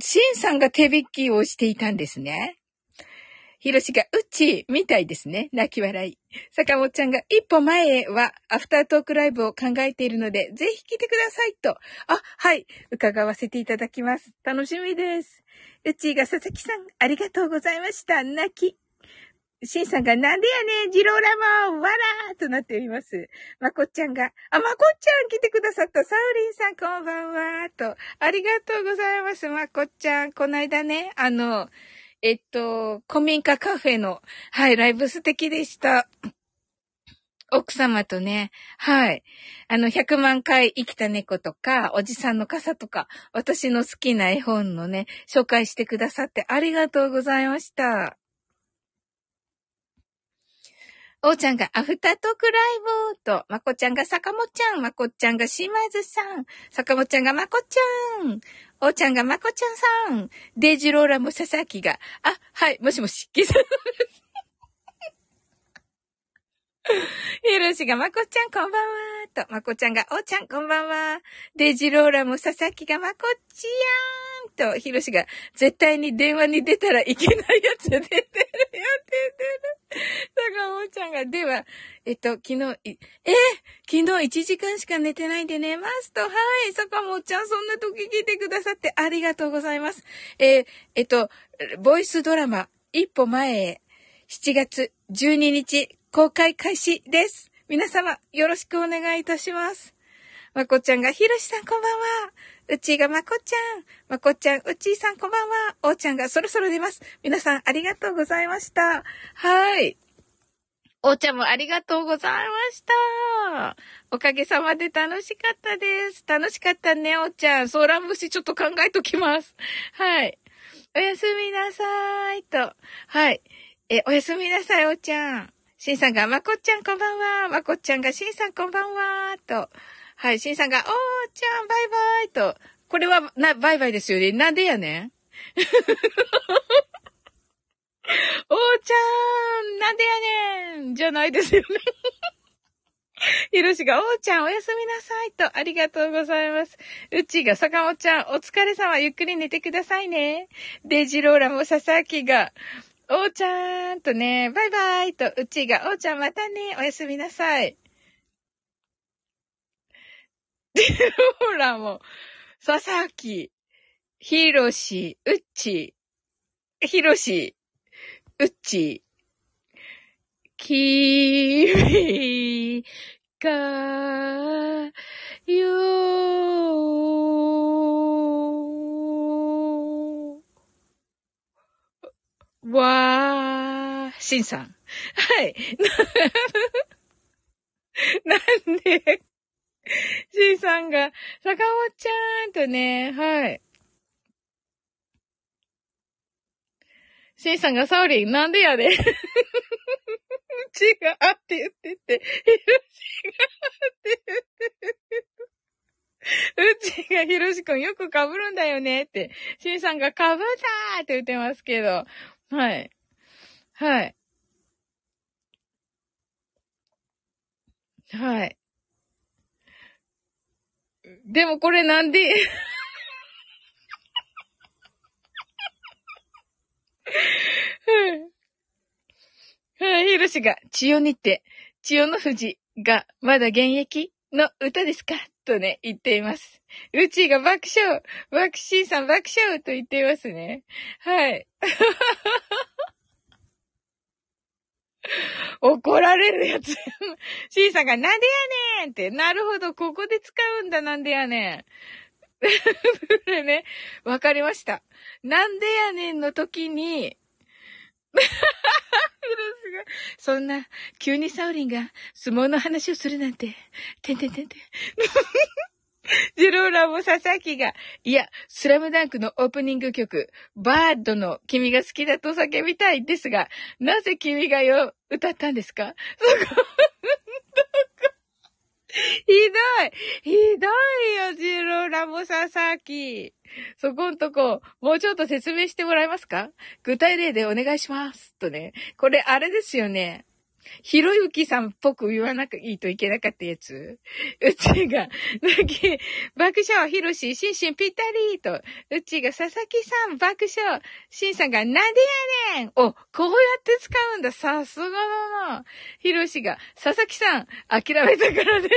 シンさんが手引きをしていたんですね。ヒロシが、うちみたいですね。泣き笑い。坂本ちゃんが、一歩前へは、アフタートークライブを考えているので、ぜひ来てくださいと。あ、はい。伺わせていただきます。楽しみです。うちが、佐々木さん、ありがとうございました。泣き。シンさんが、なんでやねん、ジローラモンわらーとなっております。まこっちゃんが、あ、まこっちゃん来てくださった。サウリンさんこんばんはと。ありがとうございます。まこっちゃん。この間ね、あの、えっと、古民家カフェの、はい、ライブ素敵でした。奥様とね、はい。あの、100万回生きた猫とか、おじさんの傘とか、私の好きな絵本のね、紹介してくださってありがとうございました。おーちゃんがアフタートークライブと、まこちゃんが坂本ちゃん、まこちゃんが島津さん、坂本ちゃんがまこちゃん、おーちゃんがまこちゃんさん、デジローラも佐々木が、あ、はい、もしもし、キさん。ひろしがまこちゃんこんばんはと、まこちゃんがおーちゃんこんばんは。デジローラも佐々木がまこちやーんと、ひろしが絶対に電話に出たらいけないやつ出て るよ、出てる。坂本ちゃんが、では、えっと、昨日、え昨日1時間しか寝てないで寝ますと、はい、坂本ちゃん、そんな時聞いてくださってありがとうございます。えー、えっと、ボイスドラマ、一歩前へ、7月12日、公開開始です。皆様、よろしくお願いいたします。まこちゃんが、ひろしさんこんばんは。うちがまこちゃん。まこちゃん、うちーさんこんばんは。おーちゃんがそろそろ出ます。皆さんありがとうございました。はい。おーちゃんもありがとうございました。おかげさまで楽しかったです。楽しかったね、おーちゃん。ソーラン節ちょっと考えときます。はい。おやすみなさい。と。はい。え、おやすみなさい、おーちゃん。しんさんが、まこちゃんこんばんは。まこちゃんが、しんさんこんばんは。と。はい、しんさんが、おーちゃん、バイバイと。これは、な、バイバイですよね。なんでやねんおーちゃんなんでやねんじゃないですよね。ひろしが、おーちゃんおやすみなさいと、ありがとうございます。うちが、坂本ちゃん、お疲れ様、ゆっくり寝てくださいね。デジローラも佐々木が、おーちゃんとね、バイバイと、うちが、おーちゃんまたね、おやすみなさい。デジローラも、佐々木、ひろし、うっち、ひろし、うっち、きみかよわー、しんさん。はい。なんで、しんさんが、坂本ちゃんとね、はい。しんさんが、サオリン、なんでやで、ね。うちがあって言ってて、ひろしがあって言ってて。うちがひろしくんよく被るんだよねって、しんさんが被ったーって言ってますけど、はい。はい。はい。でもこれなんで？はい。はい、ひろしが、千代にて、千代の富士がまだ現役の歌ですか？とね、言っています。うちが爆笑爆心さん爆笑と言っていますね。はい。怒られるやつ。シーさんが、なんでやねんって、なるほど、ここで使うんだ、なんでやねん。そ れね、わかりました。なんでやねんの時に、ヒロスが、そんな、急にサウリンが相撲の話をするなんて、てんてんてんてん。ジローラも佐々木が、いや、スラムダンクのオープニング曲、バードの君が好きだと叫びたいですが、なぜ君がよ、歌ったんですか？そこ、ひどいひどいよ、ジローラも佐々木。そこんとこ、もうちょっと説明してもらえますか？具体例でお願いします。とね。これ、あれですよね。ひろゆきさんっぽく言わなきゃいいといけなかったやつ？うちが、なき、爆笑、ひろし、しんしんぴったりと、うちが、佐々木さん爆笑、しんさんが、なんでやねん？お、こうやって使うんだ。さすがだな。ひろしが、佐々木さん、諦めたからです。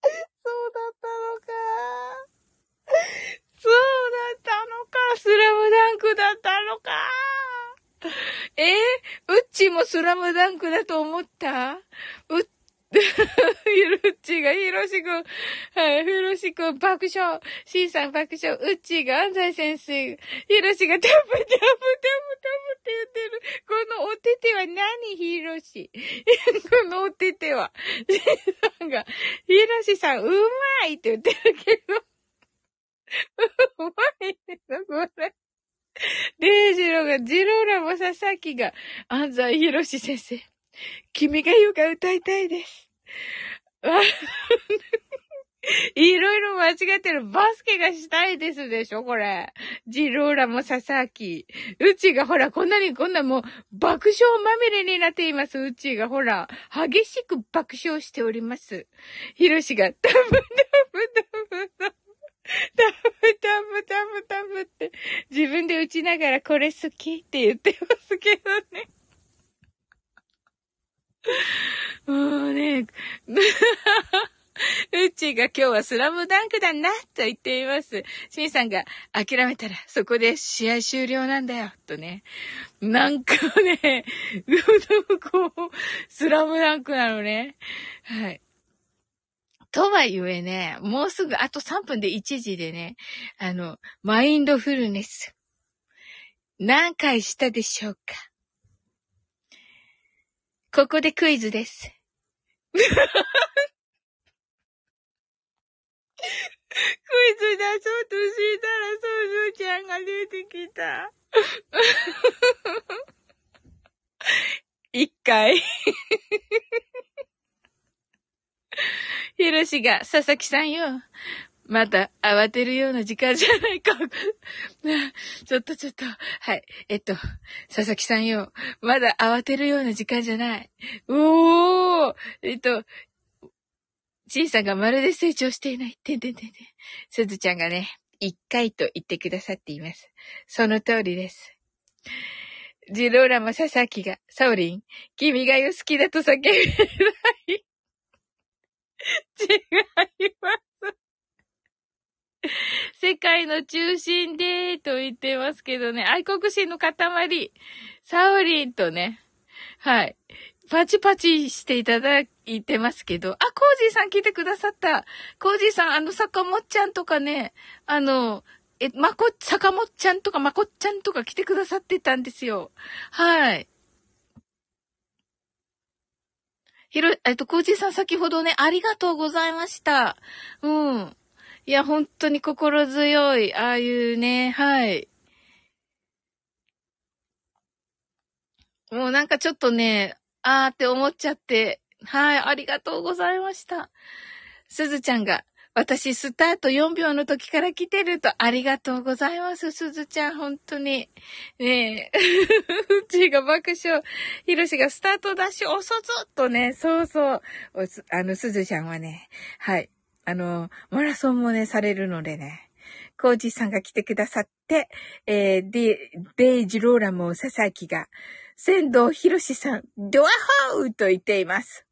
そうだったのか。そうだったのか。スラムダンクだったのか。えー、うっちもスラムダンクだと思った？うっ、ひろっちが、ひろしくん、はい、ひろしくん爆笑、しんさん爆笑、うっちが安西先生、ひろしがタブタブタブタブって言ってる。このお手手は何？ひろし。このお手手は。しんさんが、ひろしさん、うまいって言ってるけど。うまいね、これ。デイジローが、ジローラも佐々木が、安西博士先生、君が言うか歌いたいです。いろいろ間違ってる。バスケがしたいですでしょこれ。ジローラも佐々木。うちがほら、こんなにこんなもう、爆笑まみれになっています。うちがほら、激しく爆笑しております。ヒロシが、タブタブタブタブ。タブタブタブタブって自分で打ちながらこれ好きって言ってますけどね。もうね、うちが今日はスラムダンクだなと言っています。シンさんが諦めたらそこで試合終了なんだよとね。なんかね、こう、スラムダンクなのね。はい。とはいえね、もうすぐあと3分で1時でね、あの、マインドフルネス。何回したでしょうかここでクイズです。クイズ出そうとしたら、そうそうちゃんが出てきた。一回。ひろしが、佐々木さんよ。まだ慌てるような時間じゃないか。ちょっとちょっと。はい。えっと、佐々木さんよ。まだ慌てるような時間じゃない。おーえっと、ちいさんがまるで成長していない。てんてんてんてん。すずちゃんがね、一回と言ってくださっています。その通りです。ジローラも佐々木が、サオリン、君がよ好きだと叫びない。違います。世界の中心で、と言ってますけどね、愛国心の塊、サオリンとね、はい。パチパチしていただいてますけど、あ、コージーさん来てくださった。コージーさん、あの、坂本ちゃんとかね、あの、え、まこ、坂本ちゃんとかまこっちゃんとか来てくださってたんですよ。はい。ひろ、えっと、コージーさん先ほどね、ありがとうございました。うん。いや、本当に心強い、ああいうね、はい。もうなんかちょっとね、あーって思っちゃって、はい、ありがとうございました。すずちゃんが、私、スタート4秒の時から来てると、ありがとうございます、すずちゃん、本当に。ねえ。うちが爆笑。ひろしがスタートダッシュ、おそぞっとね、そうそう。あの、すずちゃんはね、はい。あの、マラソンもね、されるのでね。コージさんが来てくださって、えー、デ、デイジローラも佐々木が、仙道博士さん、ドアホーと言っています。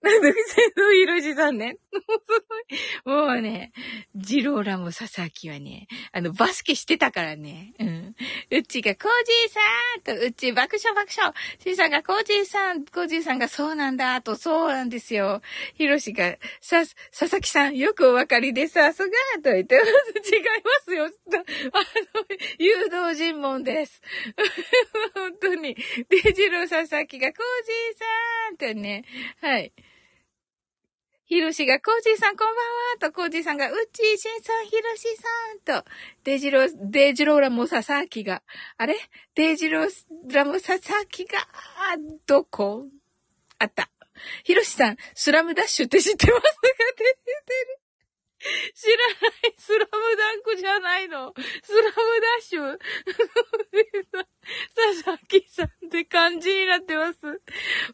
なんで、仙道博士さんね。もうね、ジローラも佐々木はね、あの、バスケしてたからね。うん。うちがコージーさんと、うち爆笑爆笑。シーさんがコージーさん、コージーさんがそうなんだと、そうなんですよ。ヒロシが、さ、佐々木さん、よくお分かりでさすがと言ってます。違いますよ。あの、誘導尋問です。本当に。デジロー佐々木がコージーさんとね、はい。ヒロシが、コージーさんこんばんはと、コージーさんが、うっちー、しんさん、ひろしさんと、デジロー、デジローラモササーキが、あれ？デジローラモササーキが、どこ？あった。ヒロシさん、スラムダッシュって知ってますか？出てる。知らない。スラムダンクじゃないの。スラムダッシュ？佐々木さんって感じになってます。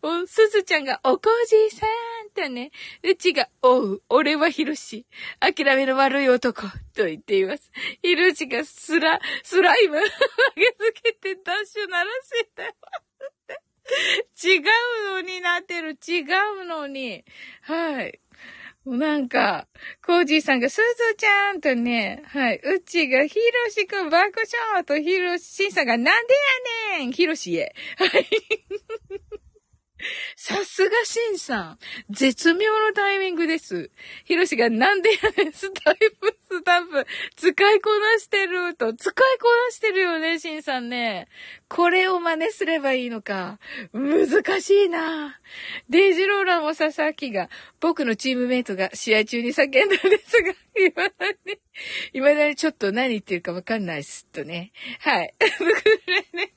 お、すずちゃんが、おこじさんとね、うちが、おう、俺はひろし。諦めの悪い男。と言っています。ひろしがスラ、スライム。投げつけてダッシュ鳴らしてます。違うのになってる。違うのに。はい。なんか、コージーさんが、すずちゃんとね、はい、うちが、ひろしくん爆笑と、ひろしさんが、なんでやねんひろしへ。はい。さすがシンさん。絶妙のタイミングです。ヒロシがなんでやねん、スタイプ、スタンプ、使いこなしてると。使いこなしてるよね、シンさんね。これを真似すればいいのか。難しいな。デイジローラーも佐々木が、僕のチームメイトが試合中に叫んだんですが、未だに、未だにちょっと何言ってるかわかんないっすとね。はい。ね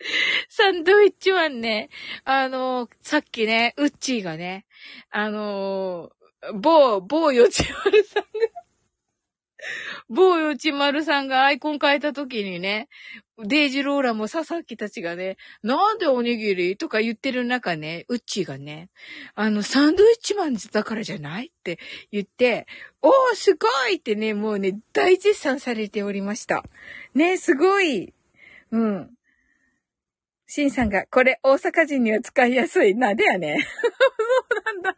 サンドイッチマンね、あのさっきね、ウッチーがね、あの某、某よちまるさんが 某よちまるさんがアイコン変えた時にね、デイジローラも佐々木たちがね、なんでおにぎりとか言ってる中ね、ウッチーがね、あの、サンドイッチマンだからじゃないって言って、おー、すごいってね、もうね、大絶賛されておりました。ね、すごい。うん。シンさんが、これ大阪人には使いやすい。なでやね。そうなんだ。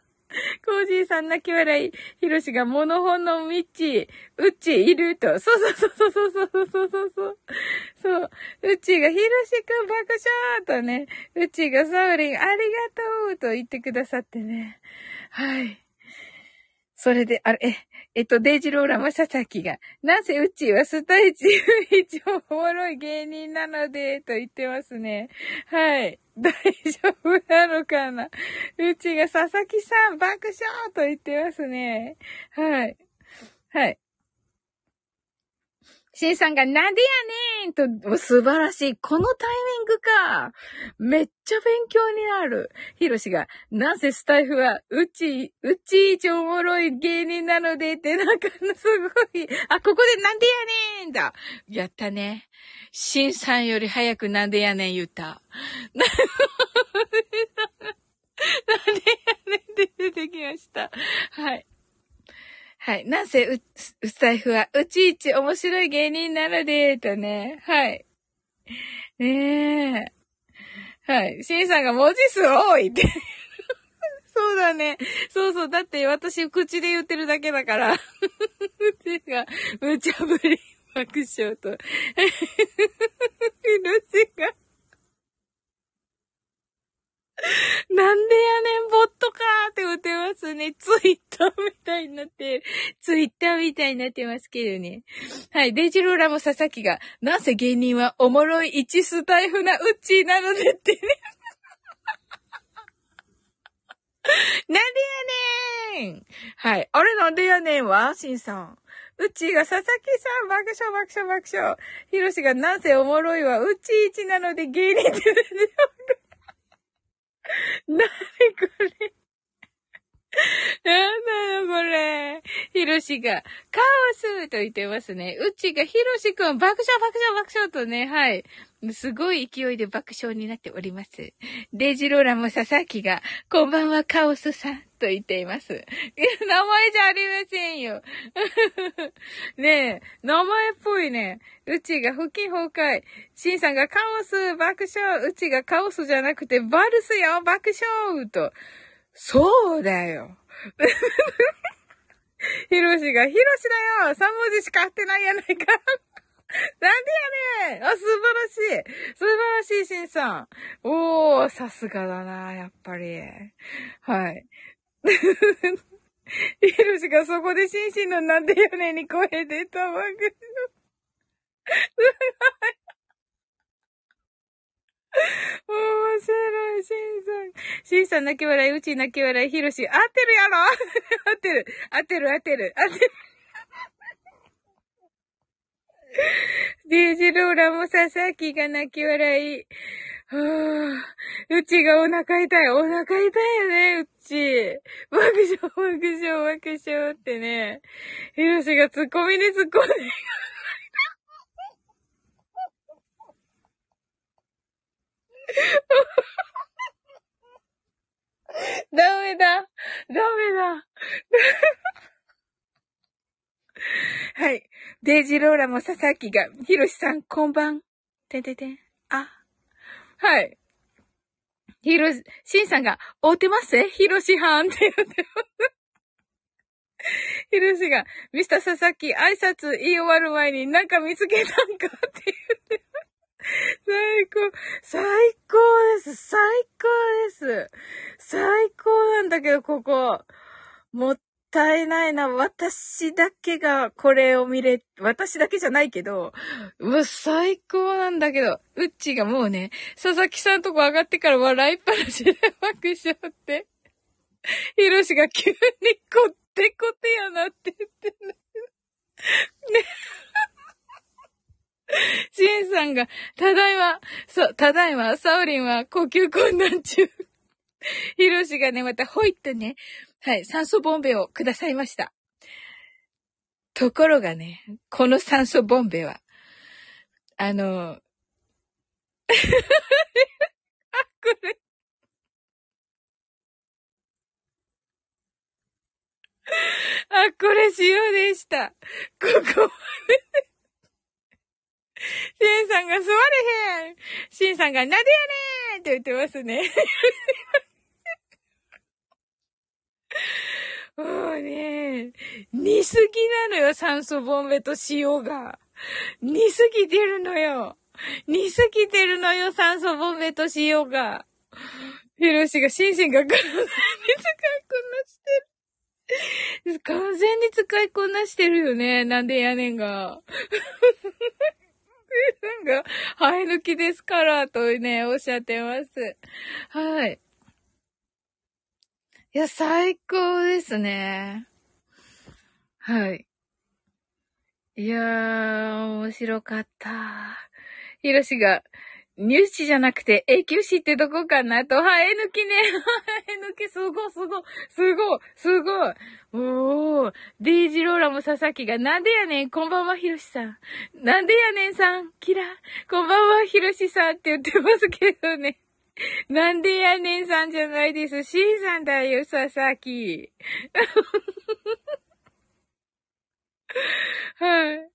コージーさん泣き笑い。ヒロシがモノホンのミッチ、ウッチいると。そうそうそうそうそうそうそうそうそう。そう。ウッチがヒロシくん爆笑とね、ウッチがサウリンありがとうと言ってくださってね。はい。それで、あれ、え、えっと、デイジローラマササキが、なぜうちはスタイチ一応おもろい芸人なので、と言ってますね。はい。大丈夫なのかな？うちが佐々木さん爆笑と言ってますね。はい。はい。シンさんがなんでやねんと、素晴らしい。このタイミングか。めっちゃ勉強になる。ヒロシが、なんせスタイフは、うち、うち一おもろい芸人なのでって、なんか、すごい。あ、ここでなんでやねんだ。やったね。シンさんより早くなんでやねん言った。なんでやねんって出てきました。はい。はい。なんせ、う、う財布は、うちいち面白い芸人なので、とね。はい。ねえ。はい。シンさんが文字数多いって。そうだね。そうそう。だって私口で言ってるだけだから。うちが、無茶ぶり爆笑と。命が。なんでやねん、ボットかーって言ってますね。ツイッターみたいになってる。ツイッターみたいになってますけどね。はい。デジローラも佐々木が、なんせ芸人はおもろい一スタイフなウッチーなのでってね。なんでやねんはい。あれなんでやねんはシンさん。うちが佐々木さん、爆笑爆笑爆笑。ひろしがなんせおもろいわ。うちいちなので芸人ってなにこれ。なんだよ、これ。ひろしが、カオスと言ってますね。うちがひろしくん、爆笑爆笑爆笑とね、はい。すごい勢いで爆笑になっております。デジローラも佐々木が、こんばんはカオスさんと言っています。名前じゃありませんよ。ねえ、名前っぽいね。うちが腹筋崩壊。シンさんがカオス爆笑。うちがカオスじゃなくてバルスよ爆笑と。そうだよ。ヒロシが、ヒロシだよ !3 文字しか合ってないやないか なんでやねんあ、素晴らしい素晴らしい、シンさん。おー、さすがだな、やっぱり。はい。ヒロシがそこでシンシンのなんでやねんに声出たわけ。すごい。面白い、シンさん。シンさん泣き笑い、うち泣き笑い、ヒロシ。合ってるやろ？合ってる。合ってる、合ってる。合ってる。デージローラも佐々木が泣き笑い。はぁ、うちがお腹痛い。お腹痛いよね、うち。爆笑、爆笑、爆笑ってね。ヒロシがツッコミに突っ込んで。ダメだ。ダメだ。はい。デイジローラも佐々木が、ヒロシさん、こんばん。てんてんてん。あ。はい。ヒロシ、シンさんが、会うてます？ヒロシはんって言ってます。ヒロシが、ミスター佐々木、挨拶言い終わる前になんか見つけたんか？って言って。最高、最高です。最高です。最高なんだけど、ここ。もったいないな。私だけがこれを見れ、私だけじゃないけど、うわ、最高なんだけど、うっちがもうね、佐々木さんとこ上がってから笑いっぱなしで爆笑って。ひろしが急にこってこてやなって言ってね。ね。シンさんが、ただいま、そう、ただいま、サオリンは呼吸困難中。ヒロシがね、またほいってね、はい、酸素ボンベをくださいました。ところがね、この酸素ボンベは、あの、あ、これ。あ、これ塩でした。ここまで。シンさんが座れへんシンさんがなでやねーって言ってますね。もうね、似すぎなのよ、酸素ボンベと塩が。似すぎてるのよ。似すぎてるのよ、酸素ボンベと塩が。ヒロシがシンシンが完全に使いこなしてる。完全に使いこなしてるよね。なんでやねんが。が、生え抜きですから、とね、おっしゃってます。はい。いや、最高ですね。はい。いやー、面白かった。ひろしが、入試じゃなくて永久歯ってどこかなと、生え抜きね。生え抜き、すごい、すごい、すごい、すごい。おー、デイジローラも佐々木が、なんでやねん、こんばんは、ひろしさん。なんでやねんさん、キラ、こんばんは、ひろしさんって言ってますけどね。なんでやねんさんじゃないです。シーさんだよ、佐々木。はい。は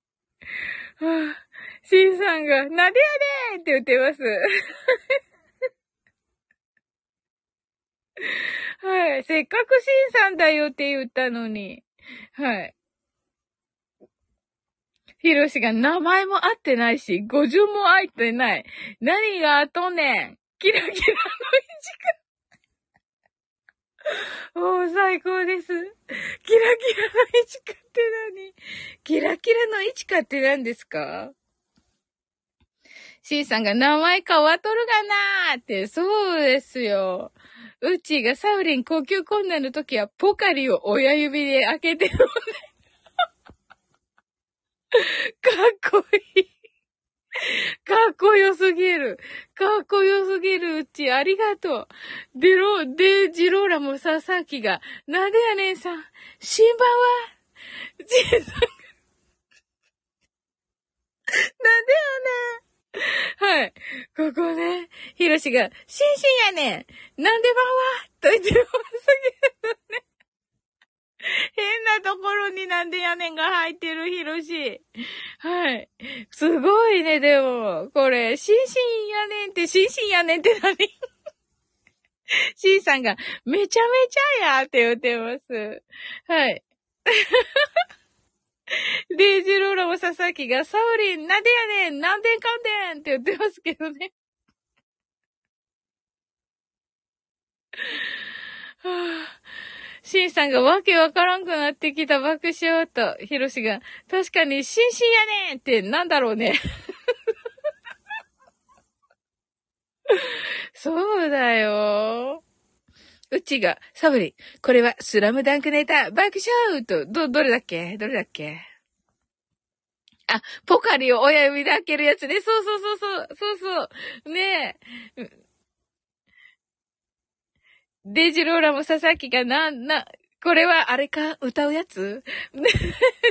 あ C さんが、なんでやねんって言ってます。はい。せっかく C さんだよって言ったのに。はい。ヒロシが名前も合ってないし、語順も合ってない。何があとねんキラキラのいちか。おー、最高です。キラキラのいちかって何？キラキラのいちかって何ですか？C さんが名前変わっとるがなーって、そうですよ。うちがサウリン呼吸困難の時はポカリを親指で開けて飲んで。かっこいい。かっこよすぎる。かっこよすぎるうち、ありがとう。でろ、で、ジローラもさ、さきが、なんでやねんさん、新版は、じいさんが、なんでやねん。はい。ここね、ひろしが、シンシンやねんなんでばんはと言ってますけどね。変なところになんでやねんが入ってるひろし。はい。すごいね、でも。これ、シンシンやねんって、シンシンやねんって何？シンさんが、めちゃめちゃやって言ってます。はい。デイジローラも佐々木が、サウリン、なんでやねんなんでんかんでんって言ってますけどね。はぁ。シンさんがわけわからんくなってきた爆笑と、ヒロシが、確かに、シンシンやねんってなんだろうね。そうだよ。うちが、サブリン、これはスラムダンクネタ、爆笑と、ど、どれだっけ？どれだっけ？あ、ポカリを親指で開けるやつね。そうそうそうそう、そうそう。ねえ。デジローラも佐々木がな、な、これはあれか？歌うやつ？デ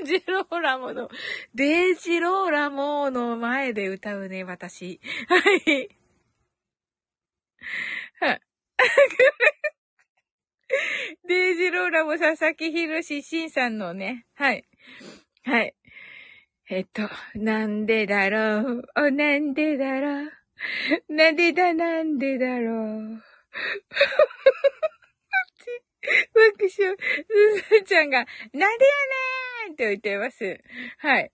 ジローラモの、デジローラモの前で歌うね、私。はい。はい。デイジローラも佐々木ひろししんさんのね、はい。はい。えっと、なんでだろう、お、なんでだろう、なんでだ、なんでだろう？爆笑、すずちゃんが、なんでやねーんって言ってます。はい。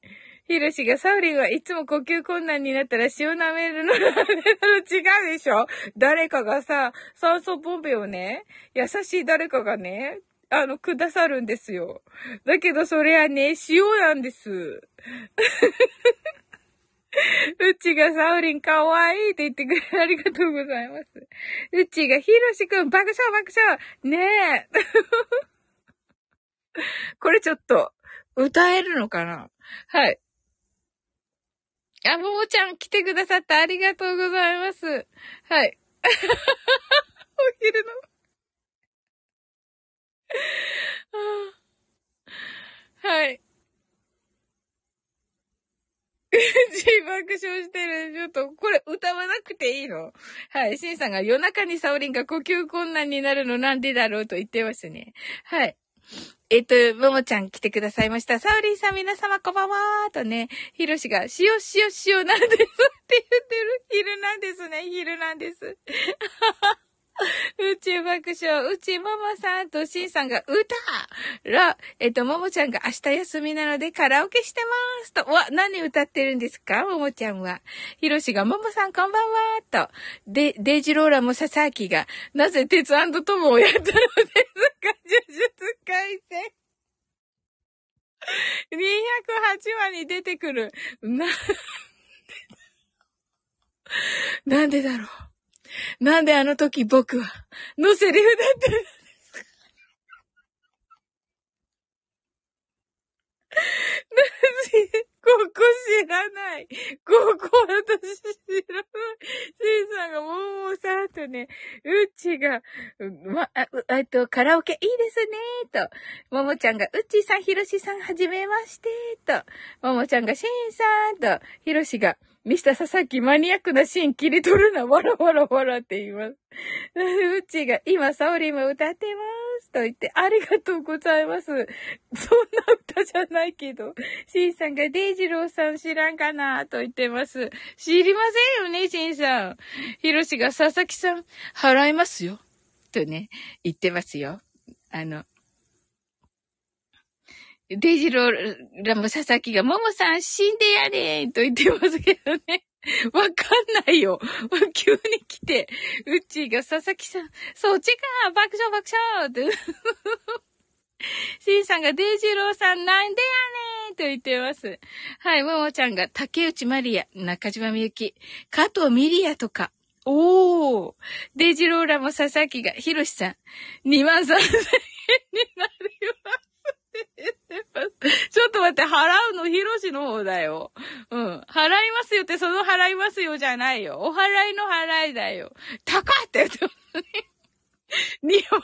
ひろしが、サウリンはいつも呼吸困難になったら塩舐めるの違うでしょ？誰かがさ、酸素ボンベをね、優しい誰かがね、あの、くださるんですよ。だけどそれはね、塩なんです。うちがサウリンかわいいって言ってくれてありがとうございます。うちがヒロシくん爆笑爆笑ねえ。これちょっと、歌えるのかな？はい。あ、ももちゃん来てくださってありがとうございます。はい。お昼の はい。爆笑してる。ちょっと、これ歌わなくていいの？はい。シンさんが夜中にサオリンが呼吸困難になるのなんでだろうと言ってますね。はい。えっと、ももちゃん来てくださいました。サウリーさん皆様こんばんはーとね、ひろしが、しよしよしよなんですって言ってる。昼なんですね、昼なんです。宇宙爆笑、うちももさんとしんさんが歌ら、えっと、ももちゃんが明日休みなのでカラオケしてますと。わ、何歌ってるんですか？ももちゃんは。ひろしが、ももさんこんばんはと。で、デイジローラもささきが、なぜ鉄トモをやったのですか？呪術改戦。208話に出てくる。な、なんでだろう。なんであの時僕は、のセリフだったんですかここ知らない。ここ私知らない。シンさんがももさんとね、うちが、ま、えっと、カラオケいいですね、と。ももちゃんが、うちさん、ひろしさん、はじめまして、と。ももちゃんが、シンさん、と。ひろしが、ミスター佐々木マニアックなシーン切り取るな、わらわらわらって言います。うちが、今、サオリも歌ってます。と言って、ありがとうございます。そんな歌じゃないけど。シンさんが、デイジローさん知らんかなと言ってます。知りませんよね、シンさん。ヒロシが、佐々木さん、払いますよ。とね、言ってますよ。あの、デジローラム佐々木が、ももさん死んでやれんと言ってますけどね。わかんないよ。急に来て、うっちーが佐々木さん、そっちか爆笑爆笑って。シンさんがデイジローさんなんでやねんと言ってます。はい、ももちゃんが竹内まりや、中島みゆき、加藤ミリアとか。おー。デイジローラも佐々木が、ひろしさん、2万3000円になります。ちょっと待って、払うのヒロシの方だよ。うん。払いますよって、その払いますよじゃないよ。お払いの払いだよ。高って言ってますね。2万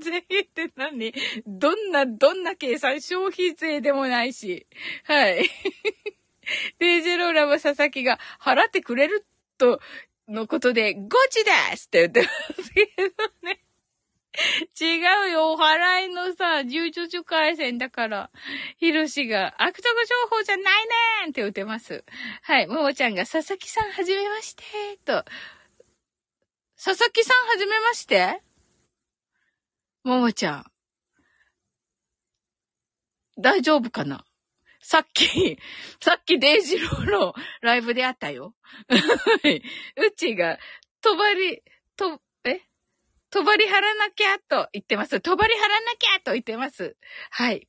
3000円って何？どんな、どんな計算消費税でもないし。はい。デイジェローラも佐々木が払ってくれると、のことで、ゴチですって言ってますけどね。違うよ、お払いのさ、住所回線だから。ひろしが、悪徳情報じゃないねんって打てます。はい、ももちゃんが、佐々木さんはじめましてと。佐々木さんはじめまして？ももちゃん。大丈夫かな？さっき、さっきデイジローのライブであったよ。うちが、とばり、と、とばり張らなきゃと言ってます。とばり張らなきゃと言ってます。はい。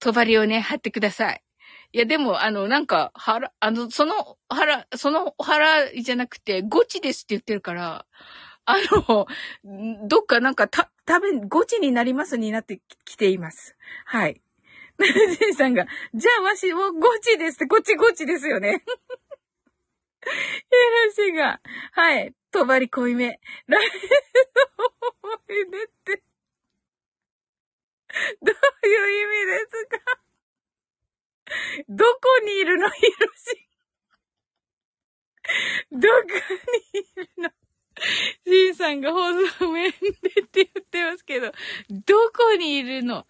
とばりをね、貼ってください。いや、でも、あの、なんか、腹、あの、その腹、その腹じゃなくて、ゴチですって言ってるから、あの、どっかなんか、た、多分、ゴチになりますになってきています。はい。ジンさんが、じゃあわしもゴチですって、こっちゴチですよね。ヒロシが、はい。とばり濃いめ。ライブの思い出って、どういう意味ですか？どこにいるのヒロシ？どこにいるの？シンさんが放送面でって言ってますけど、どこにいるの？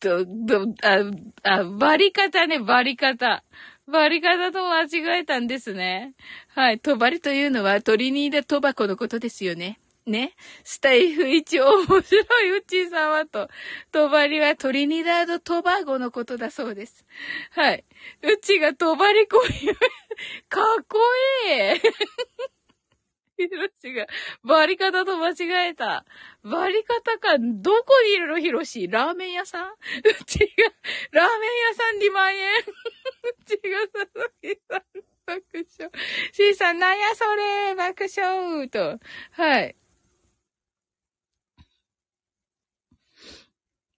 ど、ど、あ、あ、バリ方ね、バリ方。バリ方と間違えたんですね。はい。とばりというのはトリニーダ・トバコのことですよね。ね。スタイフ一面白いうち様と、とばりはトリニダード・トバゴのことだそうです。はい。うちが帳張りこ。よ かっこいいヒロシが、バリ方と間違えた。バリ方か、どこにいるのヒロシ？ラーメン屋さん？うちが、ラーメン屋さん2万円。うちが佐々木さん、爆笑。シーさん、なんやそれ？爆笑と。はい。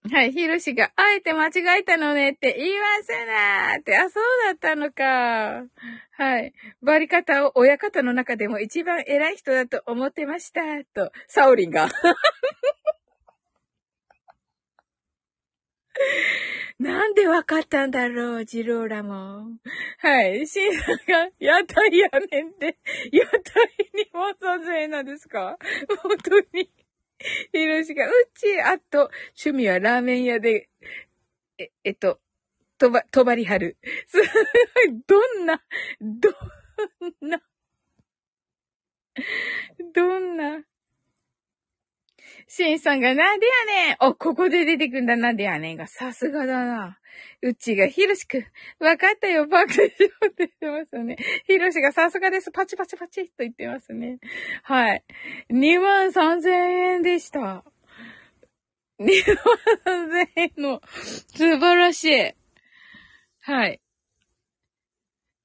はい、ヒロシが、あえて間違えたのねって言いますなーって、あ、そうだったのか。はい。バリ方を親方の中でも一番偉い人だと思ってました。と、サオリンが。なんでわかったんだろう、ジローラも。はい。シンさんが、屋台やねんって、屋台にも撮影なんですか？本当に。ひろしが、うち、あと、趣味はラーメン屋で、え、えっと、とば、とばりはる。すごい、どんな、どんな、どんな、シンさんがなんでやねんお、ここで出てくんだなんでやねんが、さすがだな。うちが、ひろしくん、わかったよ、爆笑って言ってますよね。ひろしがさすがです、パチパチパチと言ってますね。はい。2万3000円でした。2万3000円の、素晴らしい。はい。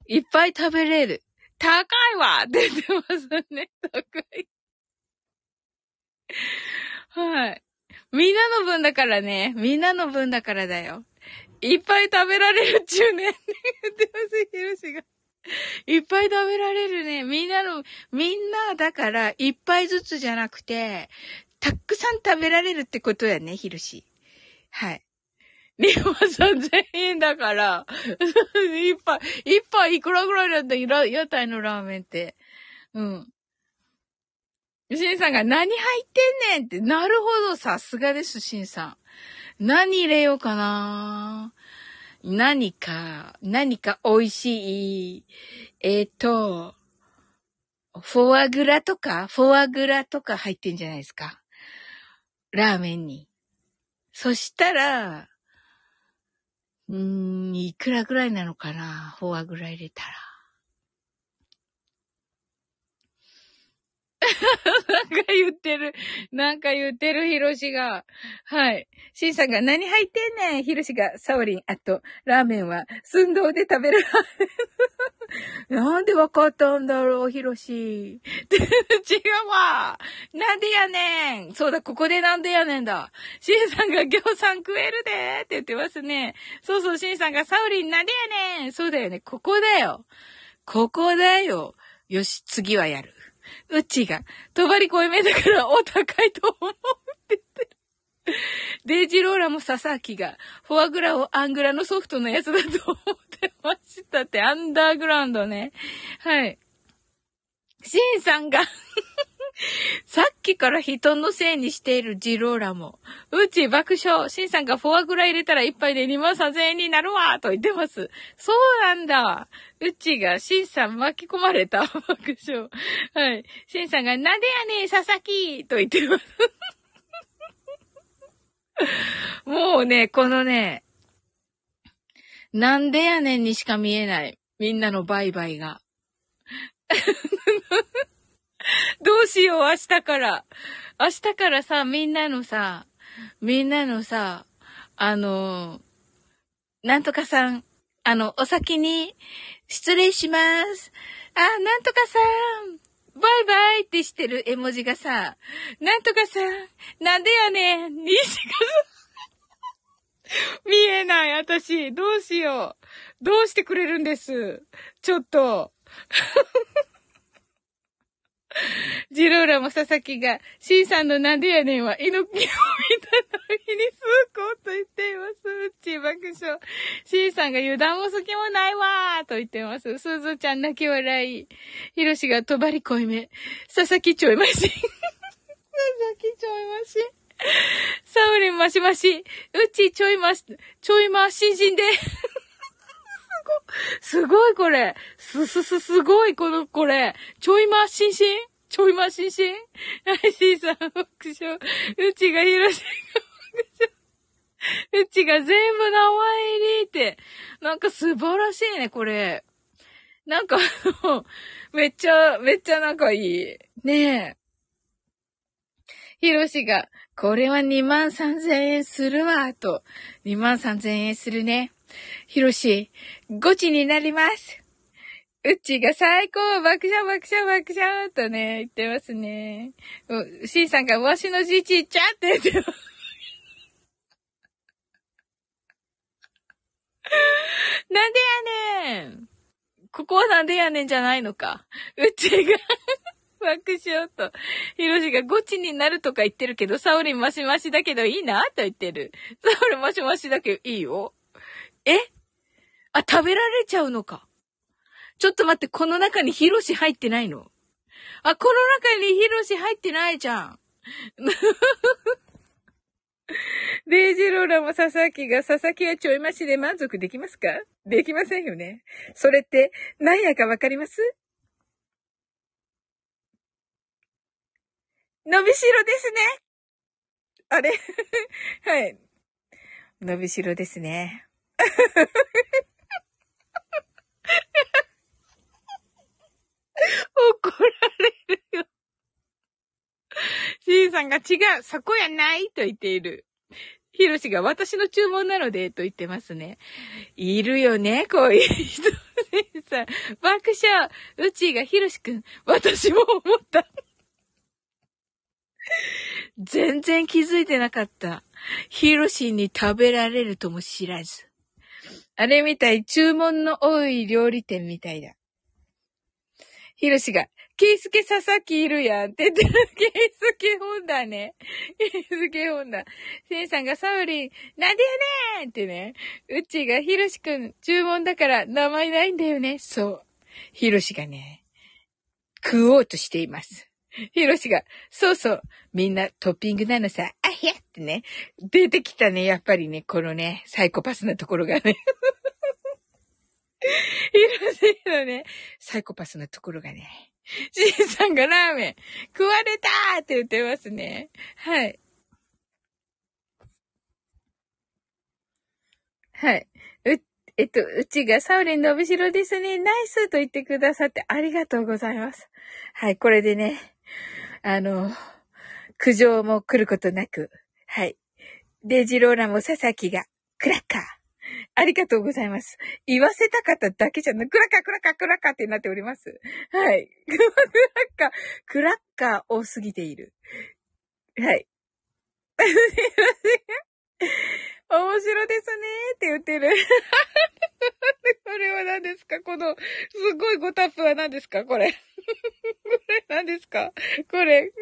いっぱい食べれる。高いわって言ってますね。高い。はい。みんなの分だからね。みんなの分だからだよ。いっぱい食べられるっちゅうね。言ってます、ヒロシが。いっぱい食べられるね。みんなの、みんなだから、一杯ずつじゃなくて、たくさん食べられるってことやね、ヒロシ。はい。2万3000円だから、一杯、一杯いくらぐらいだった屋台のラーメンって。うん。シンさんが何入ってんねんって、なるほど、さすがです、シンさん。何入れようかな何か、何か美味しい、えっ、ー、と、フォアグラとか、フォアグラとか入ってんじゃないですか。ラーメンに。そしたら、うーん、いくらぐらいなのかなフォアグラ入れたら。なんか言ってる。なんか言ってる、ヒロシが。はい。シンさんが何入ってんねんヒロシが、サオリン、あと、ラーメンは、寸胴で食べる。なんでわかったんだろう、ヒロシ。違うわ。なんでやねん。そうだ、ここでなんでやねんだ。シンさんが餃子食えるでーって言ってますね。そうそう、シンさんがサオリンなんでやねん。そうだよね。ここだよ。ここだよ。よし、次はやる。うちが、とばり濃いめだからお高いと思うってて。デイジローラもササキが、フォアグラをアングラのソフトのやつだと思ってましたって、アンダーグラウンドね。はい。シンさんがきから人のせいにしているジローラも。うち爆笑。シンさんがフォアグラ入れたら一杯で2万3000円になるわと言ってます。そうなんだ。うちがシンさん巻き込まれた。爆笑。はい。シンさんがなんでやねん、佐々木と言ってます。もうね、このね、なんでやねんにしか見えない。みんなのバイバイが。どうしよう、明日から。明日からさ、みんなのさ、みんなのさ、あの、なんとかさん、あの、お先に、失礼します。あ、なんとかさん、バイバイってしてる絵文字がさ、なんとかさん、なんでやねん、にしか 見えない、私。どうしよう。どうしてくれるんです。ちょっと。ジローラも佐々木が、シンさんのなんでやねんは、猪木を見た時にすこうと言っています。うち爆笑。シンさんが油断も隙もないわーと言ってます。すずちゃん泣き笑い。ひろしがとばり濃いめ。佐々木ちょいまし。佐々木ちょいまし。サウリンマシマシ。うちちょいまし、ちょいましんしんで。すごいこれ。すすすすごいこの、これ。ちょいましんしん？ちょいましんしん？はい、シーさん、爆笑。うちがひろしが爆笑。うちが全部名前入りって。なんか素晴らしいね、これ。なんか、めっちゃ、めっちゃ仲いい。ねえ。ひろしが、これは2万3000円するわ、と。2万3000円するね。ひろし、ゴチになります。うっちが最高爆笑爆笑爆笑とね、言ってますね。う、しんさんがわしの字ちっちゃって言ってます。なんでやねんここはなんでやねんじゃないのか。うちが爆笑と。ひろしがゴチになるとか言ってるけど、サオリンマシマシだけどいいなと言ってる。サオリンマシマシだけどいいよ。え？あ、食べられちゃうのか。ちょっと待って、この中にヒロシ入ってないの？あ、この中にヒロシ入ってないじゃん。デイジローラも佐々木が、佐々木はちょい増しで満足できますか？できませんよね。それって、何やかわかります？伸びしろですね。あれ？はい。伸びしろですね。怒られるよ。シンさんが違う、そこやないと言っている。ヒロシが私の注文なので、と言ってますね。いるよね、こういう人。さん、爆笑。うちがヒロシくん、私も思った。全然気づいてなかった。ヒロシに食べられるとも知らず。あれみたい、注文の多い料理店みたいだ。ヒロシが、ケイスケ佐々木いるやんって言ってる。ケイスケ本だね。ケイスケ本だ。センさんがサウリン、なんでやねんってね。うちがヒロシくん、注文だから名前ないんだよね。そう。ヒロシがね、食おうとしています。ヒロシが、そうそう、みんなトッピングなのさ、あひゃってね、出てきたね、やっぱりね、このね、サイコパスなところがね。ヒロシのね、サイコパスなところがね、シンさんがラーメン、食われたーって言ってますね。はい。はい。う、えっと、うちがサウレン伸びしろですね。ナイスと言ってくださってありがとうございます。はい、これでね、あの、苦情も来ることなく、はい。デジローラも佐々木が、クラッカー。ありがとうございます。言わせたかっただけじゃなく、クラッカー、クラッカー、クラッカーってなっております。はい。クラッカー、クラッカー多すぎている。はい。面白ですねーって言ってる。これは何ですか？この、すごいごタップは何ですか？これ。これ何ですか？これ。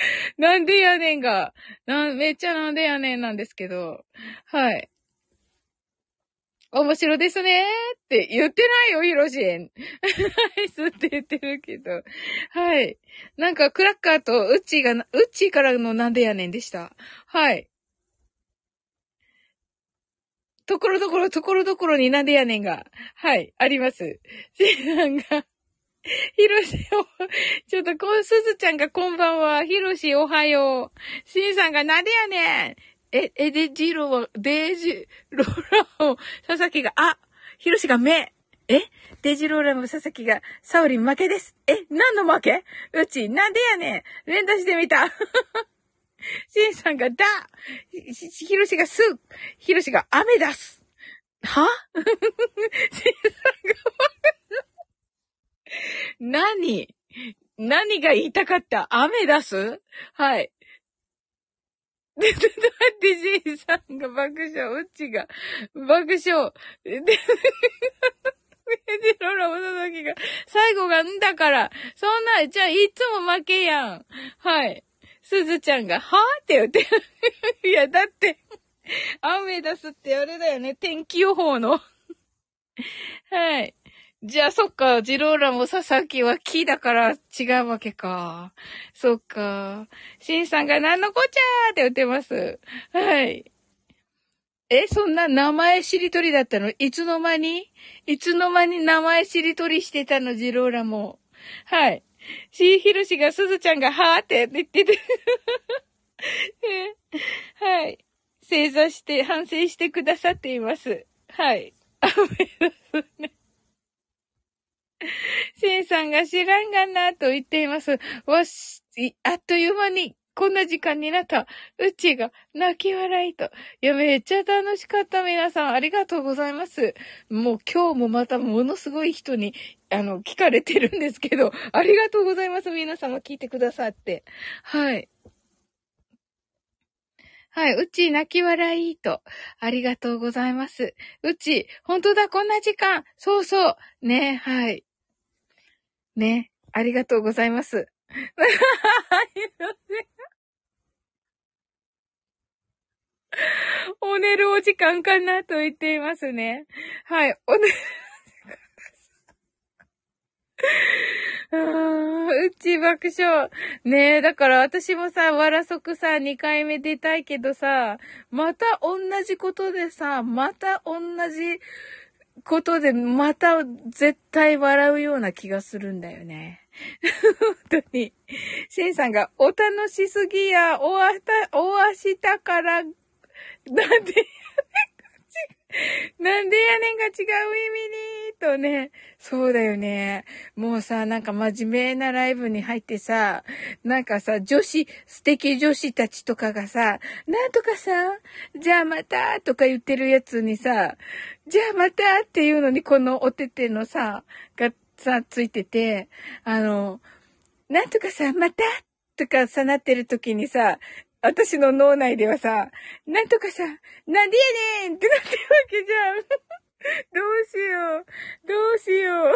なんでやねんが、なん、めっちゃなんでやねんなんですけど、はい。面白ですねーって言ってないよ、ヒロシン。ナイスって言ってるけど。はい。なんか、クラッカーとウッチーが、ウッチーからのなんでやねんでした。はい。ところどころ、ところどころになんでやねんが。はい、あります。シンさんが、ヒロシ、ちょっとこ、すずちゃんがこんばんは。ヒロシおはよう。シンさんがなんでやねんえ、え、デジロは、デジローラを、佐々木が、あ、ヒロシが目。えデジローラも佐々木が、サオリン負けです。え何の負け？うち、なんでやねん連打してみた。シンさんがだヒロシがすヒロシが雨出すは？シンさんが 何何が言いたかった雨出す？はい。で、ちょって、ジンさんが爆笑、うちが爆笑。で、ジロラおさきが、最後がんだから、そんな、じゃあいつも負けやん。はい。すずちゃんが、はぁって言って。いや、だって、雨出すってあれだよね。天気予報のはい。じゃあ、そっか。ジローラも佐々木は木だから違うわけか。そっか。シンさんが何のこっちゃーって言ってます。はい。え、そんな名前しりとりだったの？いつの間に？いつの間に名前しりとりしてたの？ジローラも。はい。シーヒロシがスズちゃんがはーって言っててはい。正座して、反省してくださっています。はい。あ、めね。シンさんが知らんがなと言っています。わし、あっという間にこんな時間になった。うちが泣き笑いと。いや、めっちゃ楽しかった。皆さん、ありがとうございます。もう今日もまたものすごい人に、あの、聞かれてるんですけど、ありがとうございます。皆様聞いてくださって。はい。はい。うち、泣き笑いと。ありがとうございます。うち、本当だ、こんな時間。そうそう。ね、はい。ね、ありがとうございます。お寝るお時間かなと言っていますね。はい、お寝る あうち爆笑。ねえ、だから私もさ、わらそくさ、2回目出たいけどさ、また同じことでさ、また同じことで、また絶対笑うような気がするんだよね。本当に。シェンさんが、お楽しすぎや、おあた、おあしたから、なんでやねんが違う、なんでやねんが違う意味に、とね。そうだよね。もうさ、なんか真面目なライブに入ってさ、なんかさ、女子、素敵女子たちとかがさ、なんとかさ、じゃあまた、とか言ってるやつにさ、じゃあまたっていうのにこのお手手のさ、がさ、ついてて、あの、なんとかさ、またとかさなってる時にさ、私の脳内ではさ、なんとかさ、なんでやねんってなってるわけじゃん。どうしよう。どうしよ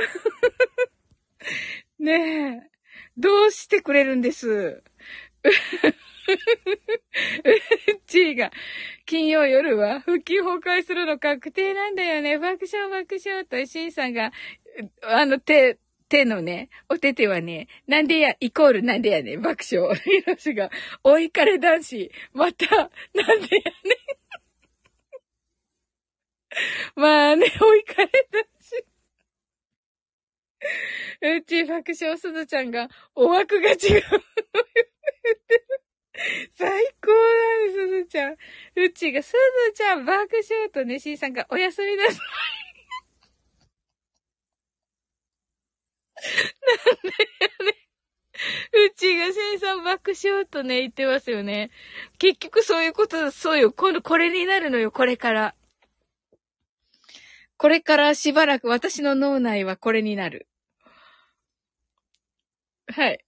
う。ねえ。どうしてくれるんです。うっちーが、金曜夜は復帰崩壊するの確定なんだよね。爆笑爆笑と、シンさんが、あの、手、手のね、お手手はね、なんでや、イコールなんでやね、爆笑。ヒロシが、追いかれ男子、また、なんでやね。まあね、追いかれ男子。うち爆笑すずちゃんが、お枠が違う。最高なんです、ずちゃん。うちが、すずちゃん爆笑とね、しーさんが、おやすみなさい。なんでやね。うちがしんさん爆笑とね、言ってますよね。結局そういうこと、そうよ。今度これになるのよ、これから。これからしばらく私の脳内はこれになる。はい。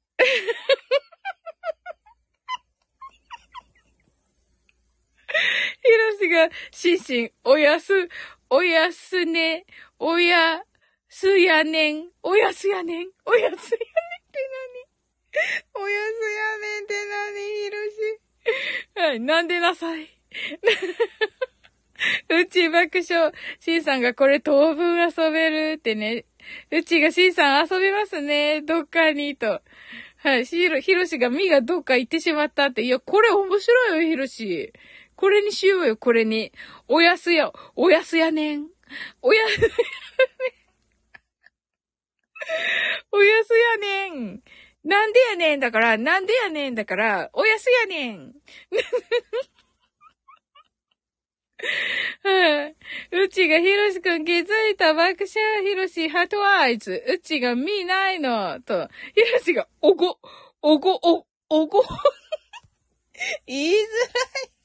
ろしが、しんしん、おやす、おやすね、おや、すやねん。おやすやねん。おやすやねんって何？おやすやねんって何？ひろし。はい、なんでなさい。うち爆笑。しんさんがこれ当分遊べるってね。うちがしんさん遊びますね。どっかにと。はい。ひろ、ひろしがみがどっか行ってしまったって。いや、これ面白いよ、ひろし。これにしようよ、これに。おやすや、おやすやねん。おやすやねん。おやすやねん。なんでやねんだから、なんでやねんだから、おやすやねん。はい。うちがひろしくん気づいた爆笑ひろしハートアイズ。うちが見ないの。と、ひろしがおご、おご、お、おご。言いづらい。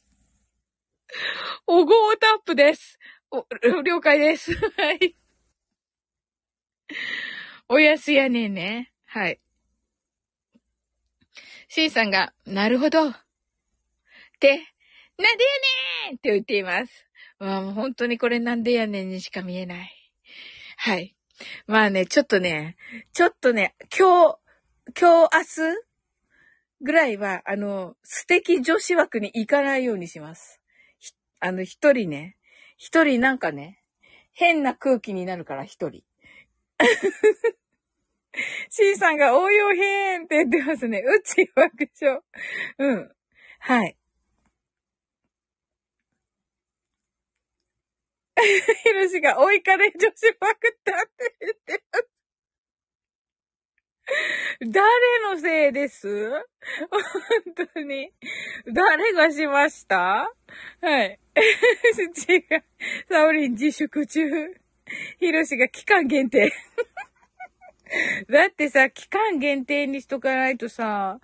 おごおタップです。お、了解です。はい。おやすやねんね。はい。C さんが、なるほど。って、なんでやねんって言っています。まあ、もう本当にこれなんでやねんにしか見えない。はい。まあね、ちょっとね、ちょっとね、今日、今日、明日ぐらいは、あの、素敵女子枠に行かないようにします。あの、一人ね、一人なんかね、変な空気になるから一人。C さんが応用編って言ってますね。うち爆笑。うん。はい。ひろしが追いかれ女子まくったって言ってます。誰のせいです？本当に。誰がしました？はい。違う。サオリン自粛中。ヒロシが期間限定。だってさ、期間限定にしとかないとさ、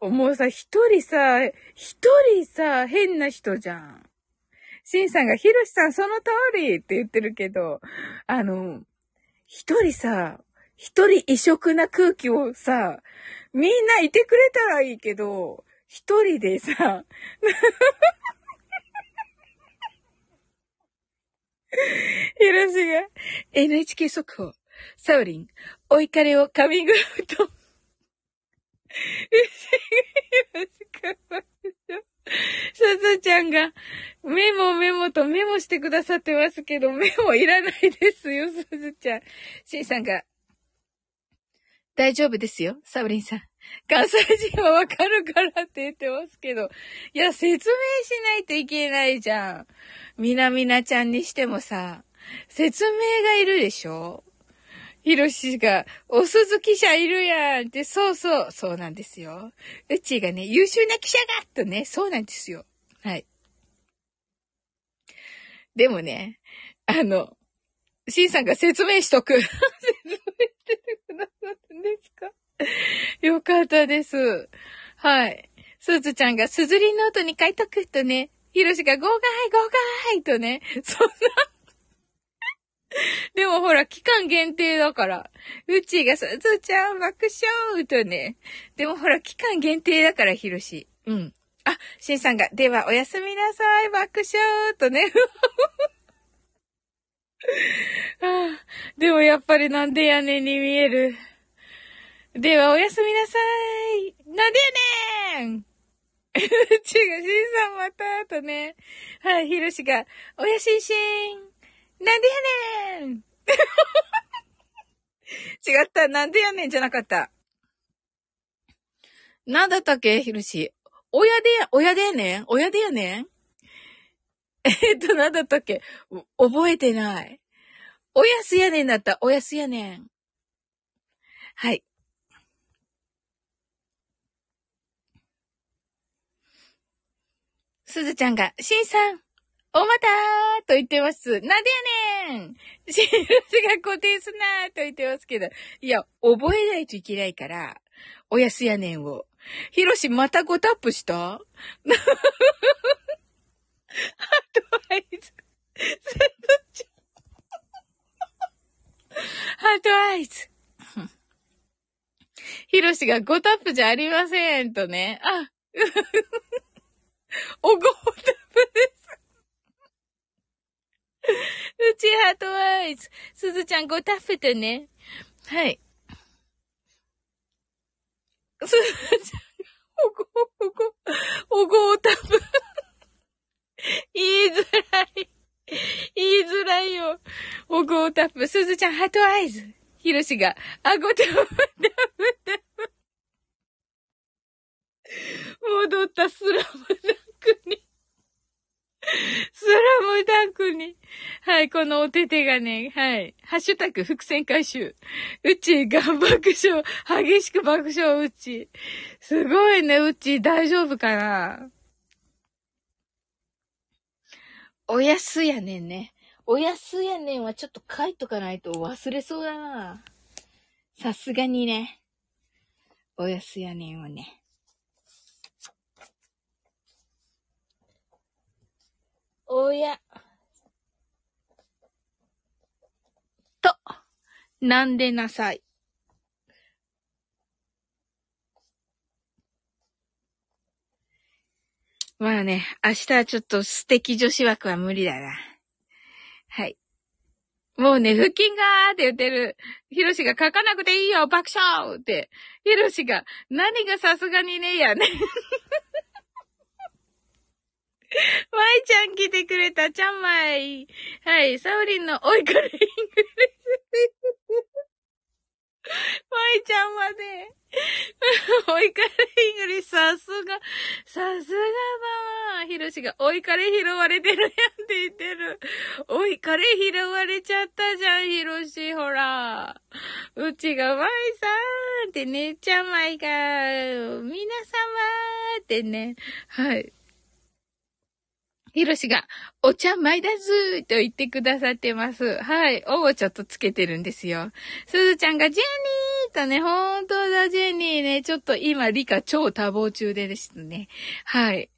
もうさ、一人さ、一人さ、変な人じゃん。シンさんが、ヒロシさんその通りって言ってるけど、あの、一人さ、一人異色な空気をさ、みんないてくれたらいいけど、一人でさ、ヒロシが NHK 速報。サウリン、お怒りをカミングアウト。うすずちゃんがメモメモとメモしてくださってますけど、メモいらないですよ、すずちゃん。しんさんが、大丈夫ですよ、サウリンさん。関西人はわかるからって言ってますけど。いや、説明しないといけないじゃん。みなみなちゃんにしてもさ、説明がいるでしょ？ひろしが、お鈴記者いるやんって、そうそう、そうなんですよ。うちがね、優秀な記者がとね、そうなんですよ。はい。でもね、あの、シンさんが説明しとく。説明しててくださったんですか？よかったです。はい。スーツちゃんがすずりノートに書いとくとね、ヒロシがゴーガイゴーガイとね、そんなでもほら、期間限定だから。うちがさ、ずちゃん爆笑とね。でもほら、期間限定だから、ひろし。うん。あ、しんさんが、ではおやすみなさい、爆笑とね。あ でもやっぱりなんでやねんに見える？ではおやすみなさい。なんでやねん違 う、しんさんまたとね。はい、ひろしが、おやしんしん。なんでやねん 違った、なんでやねんじゃなかった。なんだったっけひろし。親で、親でやねん？親でやねん？えっと、なんだったっけ？覚えてない。おやすやねんだった。おやすやねん。はい。すずちゃんが、しんさん、おまたーと言ってます。なんでやねん印が固定すなーと言ってますけど。いや、覚えないといけないから、おやすやねんを。ひろしまたごタップした？ハートアイズ。ハートアイズ。ひろしがごタップじゃありませんとね。あ、おごタップです。うちハートアイズ。すずちゃんごタップてね。はい。すずちゃん、おご、おご、おごタップ。言いづらい。言いづらいよ。おごタップ。すずちゃんハートアイズ。ひろしが、あごタップ、タップ、タップ。戻ったスラムダンクに。スラムダンクに。はい、このお手手がね、はい。ハッシュタグ伏線回収。うちが爆笑。激しく爆笑、うち。すごいね、うち大丈夫かな？おやすやねんね。おやすやねんはちょっと書いとかないと忘れそうだな。さすがにね。おやすやねんをね。おや。と、なんでなさい。まあね、明日はちょっと素敵女子枠は無理だな。はい。もうね、腹筋がーって言ってる。ヒロシが書かなくていいよ爆笑って。ヒロシが、何がさすがにねえやね。まいちゃん来てくれた、ちゃんまい。はい、サウリンの追いかれイングリまいちゃんまで。追いかれイングリさすが、さすがだわ。ヒロシが、追いかれ拾われてるやんって言ってる。追いかれ拾われちゃったじゃん、ヒロシ、ほら。うちが、まいさんってね、ちゃんまいが、皆様ってね。はい。ひろしが、お茶前だずーと言ってくださってます。はい。おをちょっとつけてるんですよ。すずちゃんが、ジェニーとね、ほんとだ、ジェニーね。ちょっと今、理科超多忙中でですね。はい。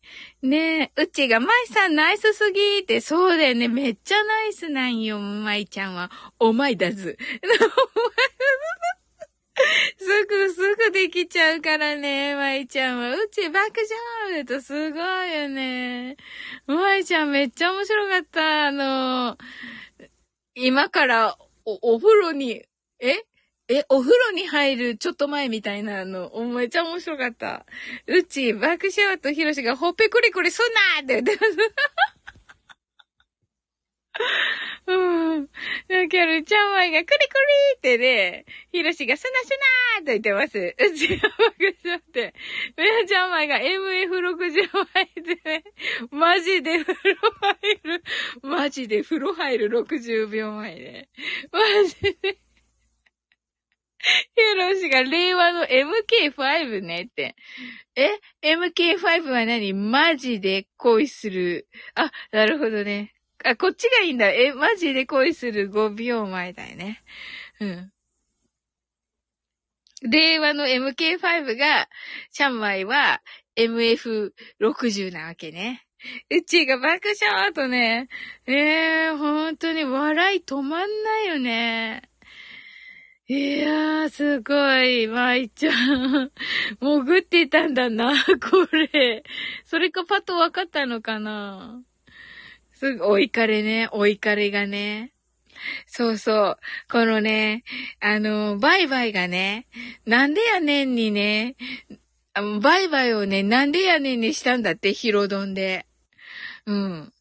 ねえ、うちが、まいさんナイスすぎーって、そうだよね。めっちゃナイスなんよ、まいちゃんは。お前だず。すぐすぐできちゃうからね、まいちゃんは。うち爆笑とすごいよね。まいちゃんめっちゃ面白かった。あの、今からお、お風呂に、え？え、お風呂に入るちょっと前みたいなの、めっちゃ面白かった。うち、爆笑とひろしがほっぺくりくりすんなって言ってます。うん。だけど、ちゃん。まいがクリクリってね、ひろしがスナスナーと言ってます。うちが爆笑って。めちゃん。まいが MF60 枚でね、マジで風呂入る、マジで風呂入る60秒前で。マジで。ヒロシが令和の MK5 ねって。え ?MK5 は何マジで恋する。あ、なるほどね。あ、こっちがいいんだ。え、マジで恋する5秒前だよね。うん。令和の MK5 が、シャンマイは MF60 なわけね。うちが爆笑とね。ええー、本当に笑い止まんないよね。いやー、すごい、舞ちゃん。潜ってたんだな、これ。それかパッと分かったのかなすぐ、お怒りね、お怒りがね。そうそう。このね、あの、バイバイがね、なんでやねんにね、バイバイをね、なんでやねんにしたんだって、ヒロドンで。うん。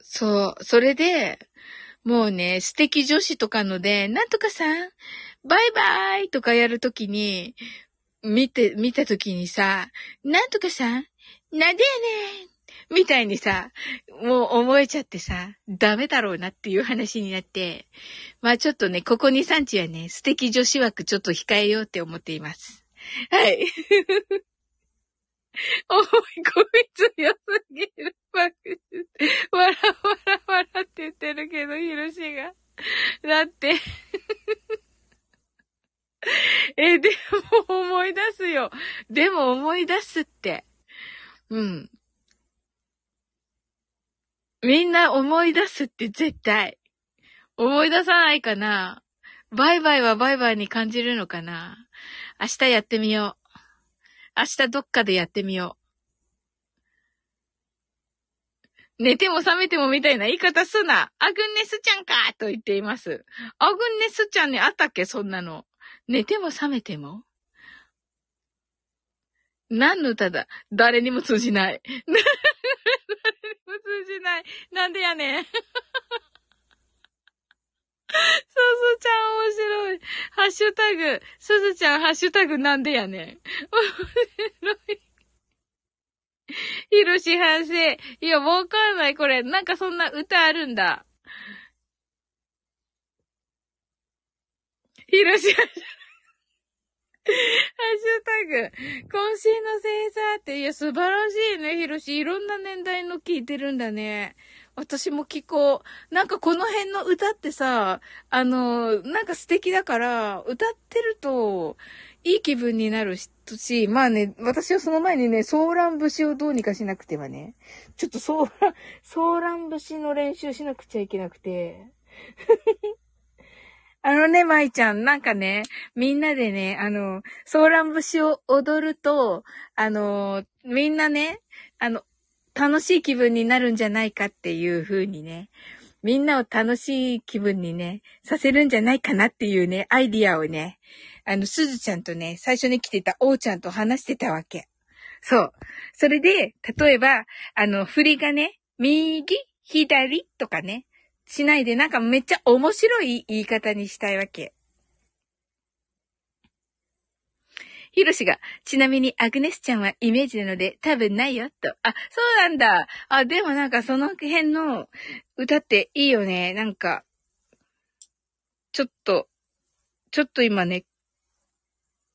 そう。それで、もうね、素敵女子とかので、なんとかさん、バイバイとかやるときに、見て、見たときにさ、なんとかさん、なんでやねんみたいにさ、もう思えちゃってさ、ダメだろうなっていう話になって、まあちょっとね、ここ2、3日はね、素敵女子枠ちょっと控えようって思っています。はい。おい、こいつ良すぎる。わらわらわらって言ってるけど、ヒロシが。だって え、でも思い出すよ。でも思い出すって。うん。みんな思い出すって絶対。思い出さないかなバイバイはバイバイに感じるのかな明日やってみよう。明日どっかでやってみよう。寝ても覚めてもみたいな言い方すな。アグネスちゃんかと言っています。アグネスちゃんにあったっけ？そんなの。寝ても覚めても？何の歌だ？誰にも通じない。誰にも通じない。なんでやねん。すずちゃん面白い。ハッシュタグ、すずちゃんハッシュタグなんでやねん。面白い。ひろし反省。いや、わかんない、これ。なんかそんな歌あるんだ。ひろし。ハッシュタグ、渾身の星座って、いや、素晴らしいね、ひろし。いろんな年代の聞いてるんだね。私も聞こう。なんかこの辺の歌ってさ、あの、なんか素敵だから、歌ってると、いい気分になるし、まあね、私はその前にね、ソーラン節をどうにかしなくてはね、ちょっとソーラン、ソーラン節の練習しなくちゃいけなくて。あのね、舞ちゃん、なんかね、みんなでね、あの、ソーラン節を踊ると、あの、みんなね、あの、楽しい気分になるんじゃないかっていう風にね、みんなを楽しい気分にね、させるんじゃないかなっていうね、アイディアをね、あの、すずちゃんとね、最初に来てたおうちゃんと話してたわけ。そう。それで、例えば、あの、振りがね、右、左とかね、しないで、なんかめっちゃ面白い言い方にしたいわけ。ヒロシが、ちなみにアグネスちゃんはイメージなので多分ないよ、と。あ、そうなんだ。あ、でもなんかその辺の歌っていいよね。なんか、ちょっと、ちょっと今ね、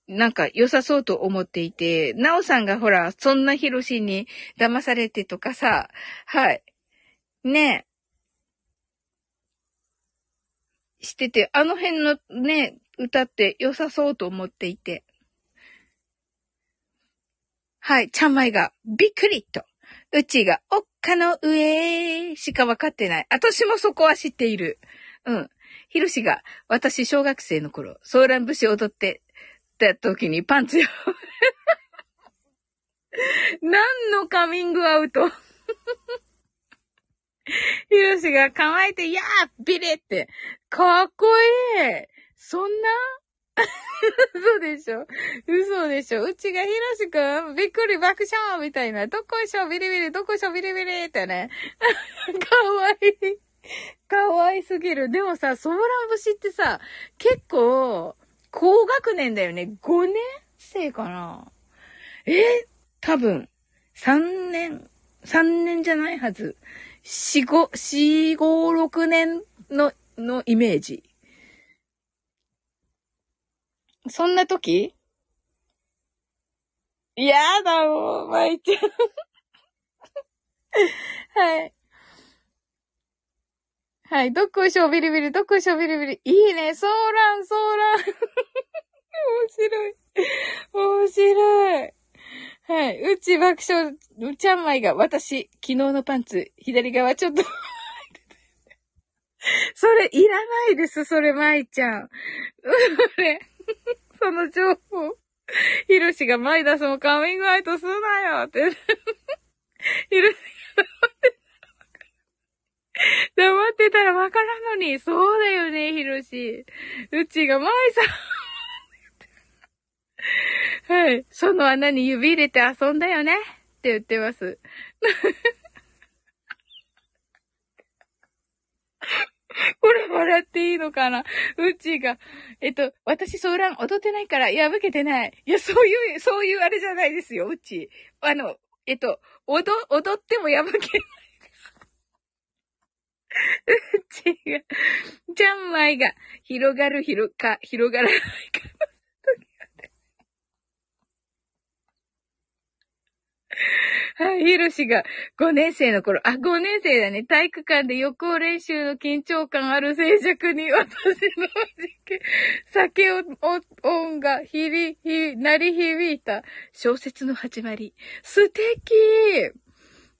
なんか良さそうと思っていて、ナオさんがほら、そんなヒロシに騙されてとかさ、はい。ねえしてて、あの辺のね、歌って良さそうと思っていて。はい、ちゃんまいが、びっくりと。うちが、おっかの上しかわかってない。私もそこは知っている。うん。ひろしが、私小学生の頃、ソーラン節踊ってた時にパンツよ。何のカミングアウトひろしが構えて、やービリって。かっこいいそんな？嘘でしょ？嘘でしょ？うちがひろしくん、びっくり爆笑みたいな。どこいしょビリビリ、どこいしょビリビリってね。かわいい。かわいすぎる。でもさ、ソーラン節ってさ、結構、高学年だよね。5年生かな？え？多分、3年、3年じゃない？はず。4、5、4、5、6年の、のイメージ。そんな時？やだもう、まいちゃん。はい。はい。どっこいしょ、ビリビリ、どっこいしょ、ビリビリ。いいね、ソーラン、ソーラン。面白い。面白いはい。うち爆笑、うちゃんまいが、私、昨日のパンツ、左側ちょっと それ、いらないです、それ、まいちゃん。それ、その情報。ひろしが、マイダスもカミングアウトすなよって。ひろしが黙って黙ってたらわからんのに。そうだよね、ひろし。うちが、マイさん。はい。その穴に指入れて遊んだよねって言ってます。これ笑っていいのかな？うちが、えっと、私ソーラン踊ってないから破けてない。いや、そういう、そういうあれじゃないですよ、うち。あの、えっと、踊、踊っても破けない。うちが、ジャンマイが広がる広か、広がらないか。はい、ひろしが5年生の頃、あ、5年生だね。体育館で予行練習の緊張感ある静寂に私の 酒を、音が響、ひ、鳴り響いた小説の始まり。素敵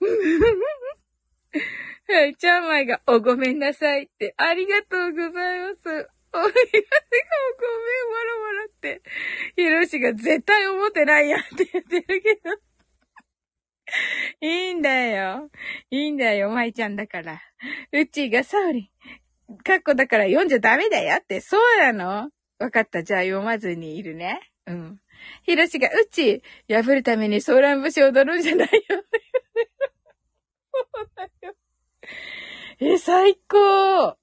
はい、ちゃんまいが、お、ごめんなさいって、ありがとうございます。お、ごめん、わらわらって。ひろしが絶対思ってないやんって言ってるけど。いいんだよ。いいんだよ、舞ちゃんだから。うちがサウリン。カッコだから読んじゃダメだよって、そうなの？わかった。じゃあ読まずにいるね。うん。ひろしが、うち、破るためにソーラン節踊るんじゃないよ。そうだよ。え、最高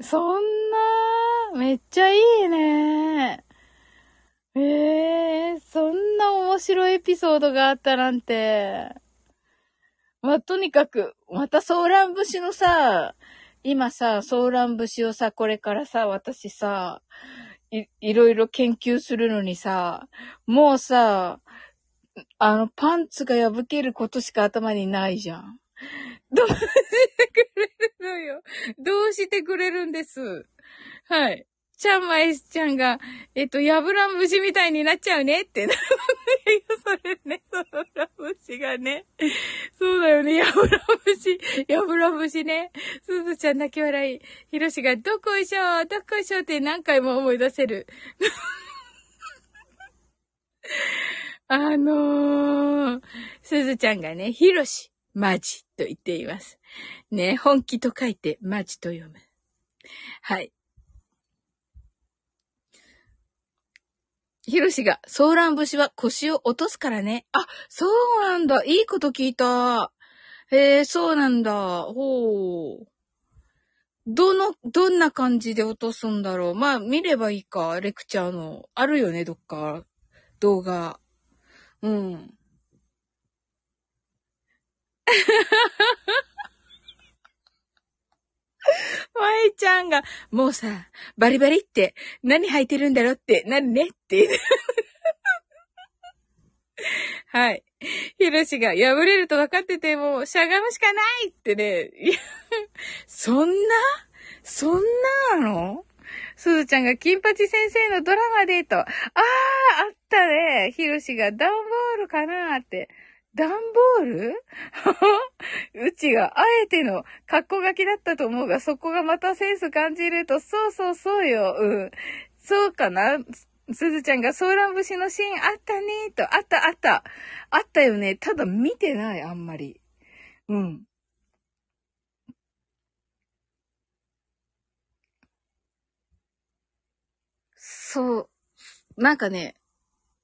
そんな、めっちゃいいね。ええー、そんな面白いエピソードがあったなんて。まあ、とにかく、またソーラン節のさ、今さ、ソーラン節をさ、これからさ、私さ、い、いろいろ研究するのにさ、もうさ、あの、パンツが破けることしか頭にないじゃん。どうしてくれるのよ。どうしてくれるんです。はい。ちゃんまいちゃんが、えっと、ヤブラン節みたいになっちゃうねって。それね、そのラ節がね。そうだよね、ヤブラン節、ヤブラン節ね。すずちゃん泣き笑い。ひろしが、どこいしょ、どこいしょって何回も思い出せる。あのー、すずちゃんがね、ひろし、マジと言っています。ね、本気と書いて、マジと読む。はい。ひろしが、ソーラン節は腰を落とすからね。あ、そうなんだ。いいこと聞いた。へえ、そうなんだ。ほう。どの、どんな感じで落とすんだろう。まあ、見ればいいか。レクチャーの。あるよね、どっか。動画。うん。まいちゃんが、もうさ、バリバリって、何履いてるんだろうって、なるねって。はい。ひろしが、破れると分かってても、しゃがむしかないってね。そんな？そんなの？すずちゃんが、金八先生のドラマでと。ああ、あったね。ひろしが、段ボールかなーって。段ボール？うちがあえての格好書きだったと思うが、そこがまたセンス感じると、そうそうそうよ。うん。そうかな？すずちゃんがソーラン節のシーンあったねと、あったあった。あったよね。ただ見てない、あんまり。うん。そう。なんかね、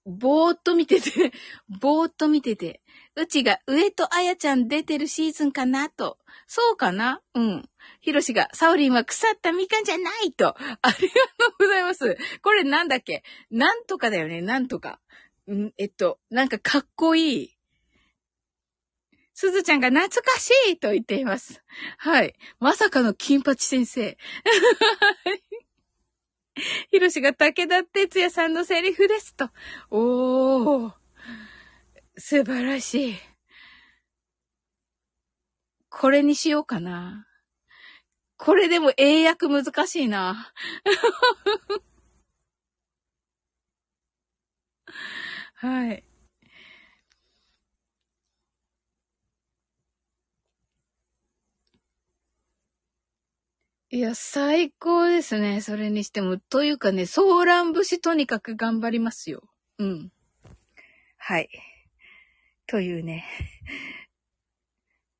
ぼーっと見てて、ぼーっと見てて、うちが上とあやちゃん出てるシーズンかなと。そうかな？うん。ひろしが、サオリンは腐ったみかんじゃないと。ありがとうございます。これなんだっけ？なんとかだよね、なんとか。んえっと、なんかかっこいい。すずちゃんが懐かしいと言っています。はい。まさかの金八先生。ひろしが武田哲也さんのセリフですと。おー。素晴らしい。これにしようかな。これでも英訳難しいな。はい。いや、最高ですね。それにしても。というかね、ソーラン節とにかく頑張りますよ。うん。はい。というね。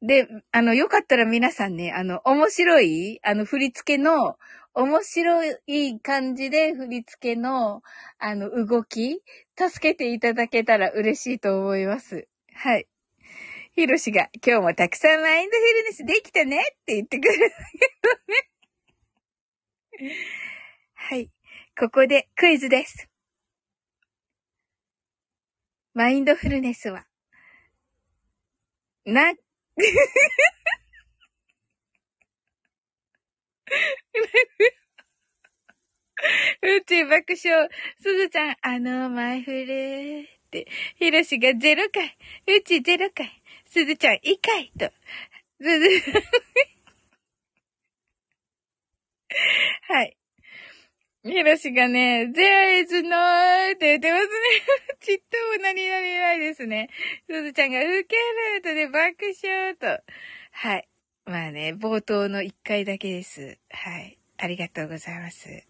で、あの、よかったら皆さんね、あの、面白い、あの、振り付けの、面白い感じで振り付けの、あの、動き、助けていただけたら嬉しいと思います。はい。ひろしが、今日もたくさんマインドフルネスできたねって言ってくれるんだけどね。はい。ここでクイズです。マインドフルネスは、な、うち爆笑。すずちゃん、あの、マイフルって、ひろしが0回。うち0回。すずちゃん、1回と。すず、はい。ひろしがね、there is no って言ってますね。ちっとも何々ないですね。すずちゃんが受けるとで爆笑と。はい。まあね、冒頭の1回だけです。はい。ありがとうございます。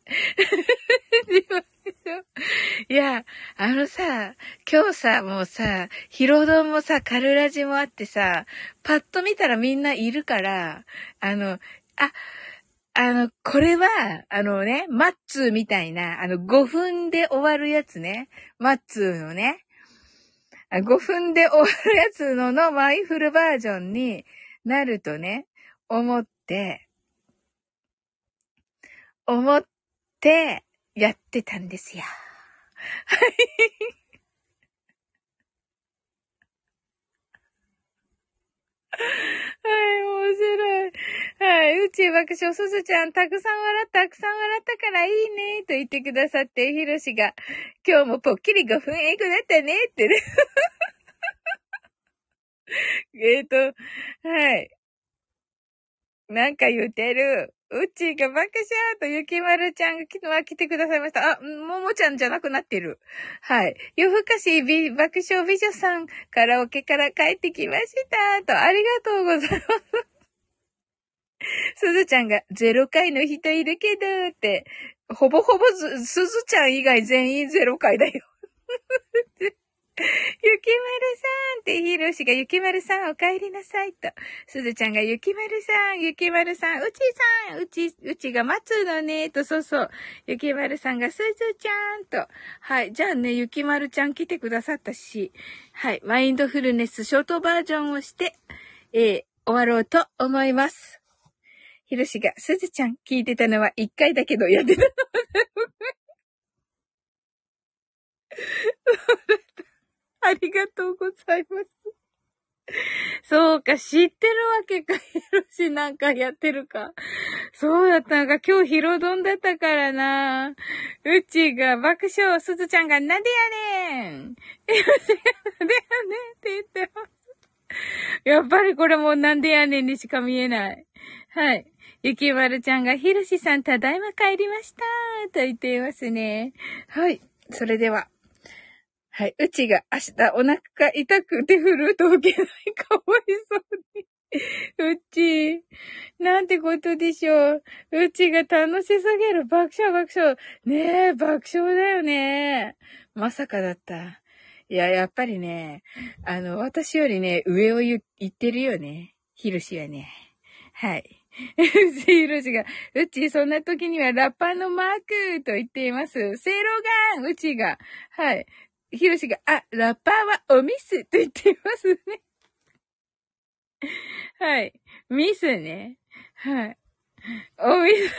いや、あのさ、今日さ、もうさ、ヒロドンもさ、カルラジもあってさ、パッと見たらみんないるから、あの、あ、あの、これは、あのね、マッツーみたいな、あの、5分で終わるやつね。マッツーのね。5分で終わるやつののマイフルバージョンになるとね、思って、思ってやってたんですよ。はい。はい、はい面白い。はい、宇宙爆笑、すずちゃん、たくさん笑った、たくさん笑ったからいいね、と言ってくださって、ひろしが、今日もぽっきり5分英語だったね、ってね。えっと、はい。なんか言ってる。うっちーが爆笑とゆきまるちゃんが昨日は来てくださいました。あ、ももちゃんじゃなくなってる。はい。夜更かし爆笑美女さん、カラオケから帰ってきました。と、ありがとうございます。すずちゃんが0回の人いるけど、って、ほぼほぼすずちゃん以外全員0回だよ。ゆきまるさんってヒロシがゆきまるさんお帰りなさいと。すずちゃんがゆきまるさん、ゆきまるさん、うちさん、うち、うちが待つのね、と、そうそう。ゆきまるさんがすずちゃんと。はい。じゃあね、ゆきまるちゃん来てくださったし、はい。マインドフルネスショートバージョンをして、えー、終わろうと思います。ひろしが、すずちゃん聞いてたのは一回だけどやってたの。ありがとうございます。そうか、知ってるわけか、ヒロシなんかやってるか。そうだったのか、今日ヒロドンだったからな。うちが爆笑、すずちゃんがなんでやねんヒロシなんでやねんって言ってます。やっぱりこれもなんでやねんにしか見えない。はい。ゆきまるちゃんがひろしさんただいま帰りましたと言っていますね。はい。それでは。はい。うちが明日お腹が痛くてフルート受けない。かわいそうに。うち、なんてことでしょう。うちが楽しすぎる。爆笑爆笑。ねえ、爆笑だよね。まさかだった。いや、やっぱりね、あの、私よりね、上を言ってるよね。ひろしはね。はい。ひろしが、うち、そんな時にはラッパーのマークと言っています。セイロガンうちが、はい。ひろしが、あ、ラッパーはおミスと言っていますね。はい。ミスね。はい。おミスね。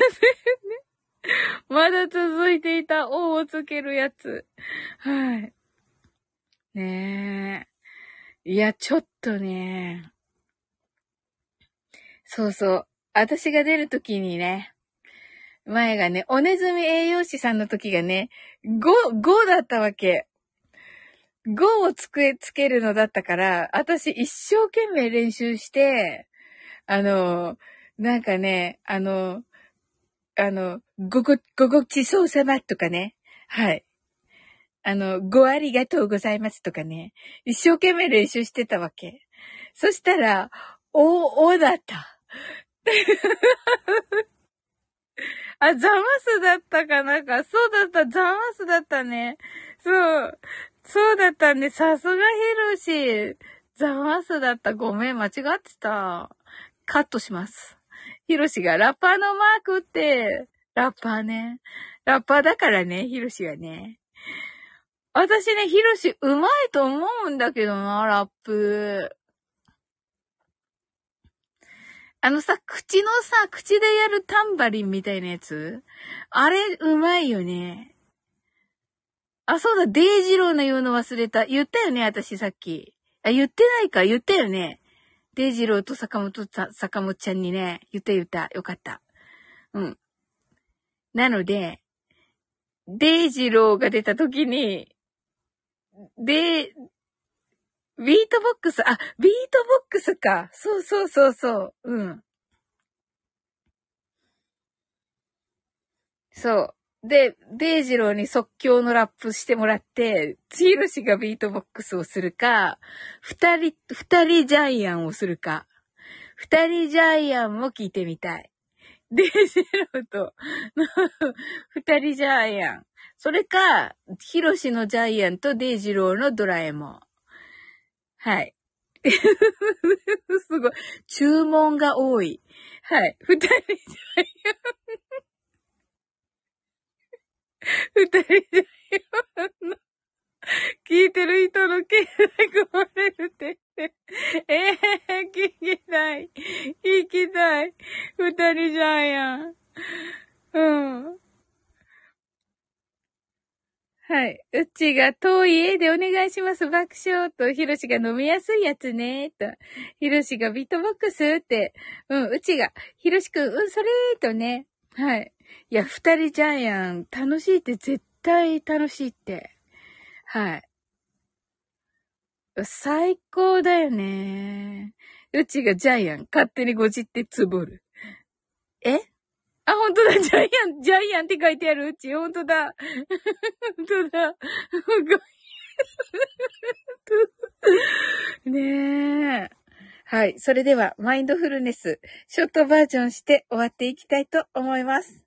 まだ続いていた、おをつけるやつ。はい。ねえ。いや、ちょっとね。そうそう。私が出るときにね、前がね、おねずみ栄養士さんの時がね、5、5だったわけ。5をつけ、つけるのだったから、私一生懸命練習して、あの、なんかね、あの、あの、ごご、ごごちそうさまとかね。はい。あの、ごありがとうございますとかね。一生懸命練習してたわけ。そしたら、お、おだった。あ、ザマスだったかなんか、そうだった、ザマスだったね。そう。そうだったね。さすがヒロシ。ザマスだった。ごめん、間違ってた。カットします。ヒロシがラッパーのマークって、ラッパーね。ラッパーだからね、ヒロシはね。私ね、ヒロシうまいと思うんだけどな、ラップ。あのさ、口のさ、口でやるタンバリンみたいなやつ？あれ、うまいよね。あ、そうだ、デイジローの言うの忘れた。言ったよね、私さっき。あ、言ってないか、言ったよね。デイジローと坂本さ、坂本ちゃんにね、言った言った。よかった。うん。なので、デイジローが出た時に、で、ビートボックス、あ、ビートボックスか。そうそうそうそう。うん。そう。で、デイジローに即興のラップしてもらって、チール氏がビートボックスをするか、二人、二人ジャイアンをするか、二人ジャイアンも聞いてみたい。デイジローと、二人ジャイアン。それか、ヒロシのジャイアンとデイジローのドラえもん。はい。すごい。注文が多い。はい。二人じゃ、二人じゃ、聞いてる人の経済がれるって。ええー、聞きたい。聞きたい。二人じゃんやん。うん。はい。うちが遠い絵でお願いします。爆笑と、ひろしが飲みやすいやつね。と、ひろしがビートボックスって、うん、うちが、ひろしくん、うん、それーとね。はい。いや、二人ジャイアン、楽しいって絶対楽しいって。はい。最高だよね。うちがジャイアン、勝手にごじってつぼる。え？あ、ほんとだ、ジャイアン、ジャイアンって書いてあるうち、ほんとだ。ほんとだ。ねえ。はい。それでは、マインドフルネス、ショートバージョンして終わっていきたいと思います。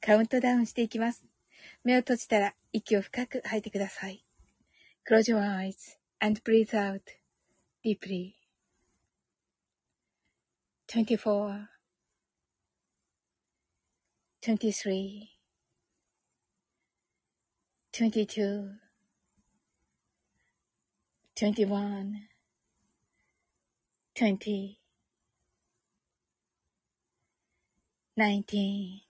カウントダウンしていきます。目を閉じたら息を深く吐いてください。Close your eyes and breathe out deeply. 24 23 22 21 20 19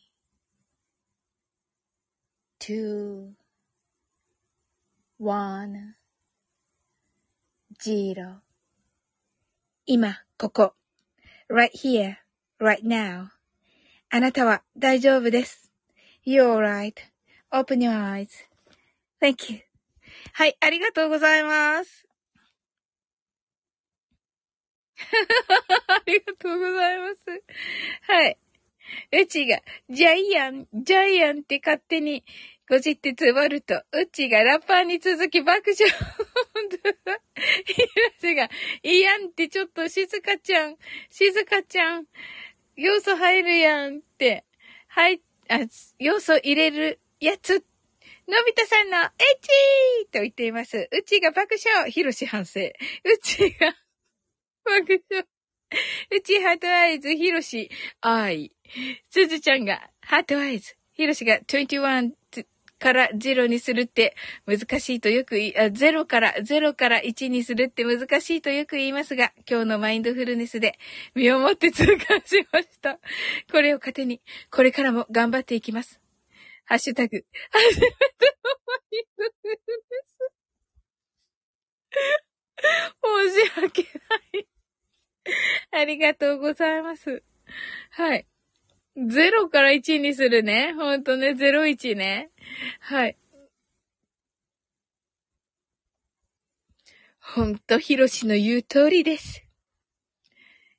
two, one, zero 今、ここ。right here, right now. あなたは大丈夫です。You're alright. Open your eyes. Thank you. はい、ありがとうございます。ありがとうございます。はい。うちが、ジャイアン、ジャイアンって勝手に、ごじってつぼると、うちがラッパーに続き爆笑。ひろしが、いやんってちょっと静かちゃん、静かちゃん、要素入るやんって、はい、あ、要素入れるやつ。のび太さんの、エッチーと言っています。うちが爆笑。ひろし反省。うちが、爆笑。うちハートアイズ、ひろし、愛。すずちゃんが、ハートアイズ。ひろしが21から0にするって難しいとよく言い、あ、0から、0から1にするって難しいとよく言いますが、今日のマインドフルネスで身をもって痛感しました。これを糧に、これからも頑張っていきます。ハッシュタグ、初めてのマインドフルネス。申し訳ない。ありがとうございます。はい。0から1にするね。ほんとね、01ね。はい。ほんと、ひろしの言う通りです。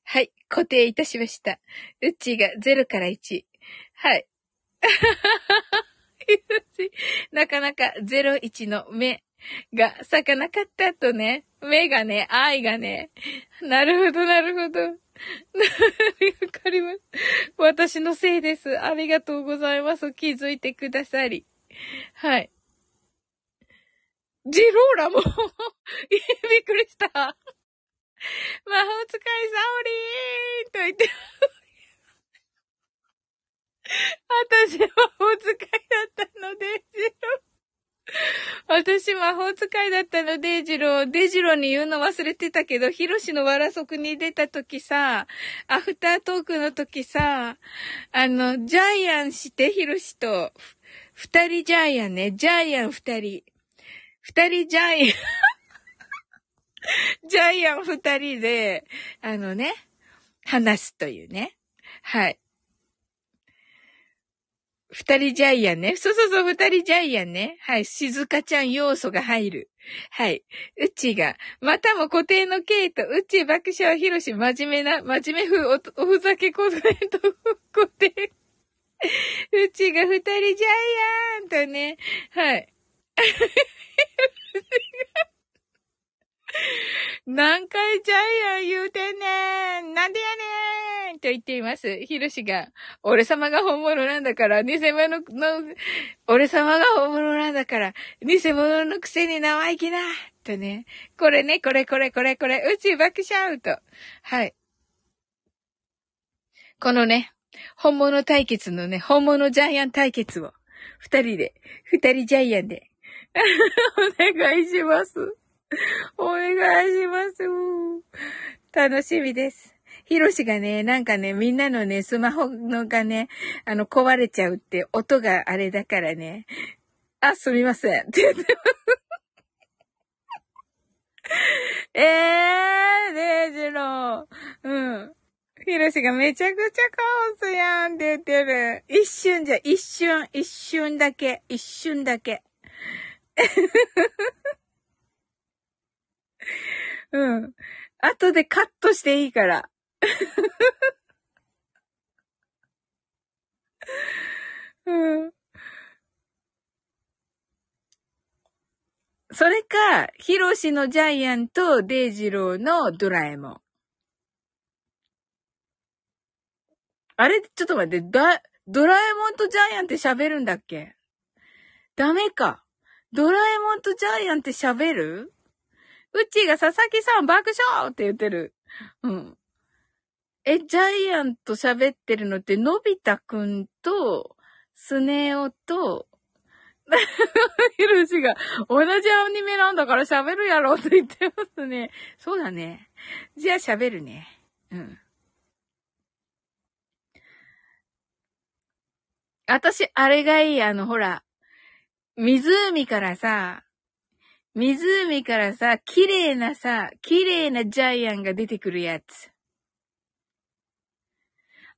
はい、固定いたしました。うちが0から1。はい。なかなか01の目 が咲かなかったとね。目がね、愛がね。なるほど、なるほど。わかります。私のせいです。ありがとうございます。気づいてくださり。はい。ジローラも びっくりした。魔法使いサオリーンと言って私魔法使いだったので、ジロー。私魔法使いだったので、ジロー、デイジローに言うの忘れてたけど、ヒロシのわらそくに出た時さ、アフタートークの時さ、あの、ジャイアンして、ヒロシと、二人ジャイアンね、ジャイアン二人。二人ジャイアン ジャイアン二人で、あのね、話すというね。はい。二人ジャイアンね。そうそうそう、二人ジャイアンね。はい。静香ちゃん要素が入る。はい。うちが、またも固定のケイト、うち爆笑ひろし、真面目な、真面目風お、おふざけコメント、固定。うちが二人ジャイアンとね。はい。何回ジャイアン言うてんねんなんでやねんと言っています。ヒロシが、俺様が本物なんだから、偽物の、俺様が本物なんだから、偽物のくせに生意気なとね。これね、これこれこれこれ、宇宙爆笑と。はい。このね、本物対決のね、本物ジャイアン対決を、二人で、二人ジャイアンで、お願いします。お願いします。楽しみです。ヒロシがね、なんかね、みんなのね、スマホのがね、あの、壊れちゃうって音があれだからね。あ、すみません。って言ってます。えー、デイジロー。うん。ヒロシがめちゃくちゃカオスやんって言ってる。一瞬じゃ、一瞬、一瞬だけ、一瞬だけ。うん。後でカットしていいから。うん。それか、ヒロシのジャイアンとデイジローのドラえもん。あれちょっと待って、だ、ドラえもんとジャイアンって喋るんだっけ？ダメか。ドラえもんとジャイアンって喋る？うちが佐々木さん爆笑って言ってる。うん。え、ジャイアンと喋ってるのって、のび太くんと、スネ夫と、ヒロシが、同じアニメなんだから喋るやろって言ってますね。そうだね。じゃあ喋るね。うん。私、あれがいい。あの、ほら、湖からさ、湖からさ、綺麗なさ、綺麗なジャイアンが出てくるやつ。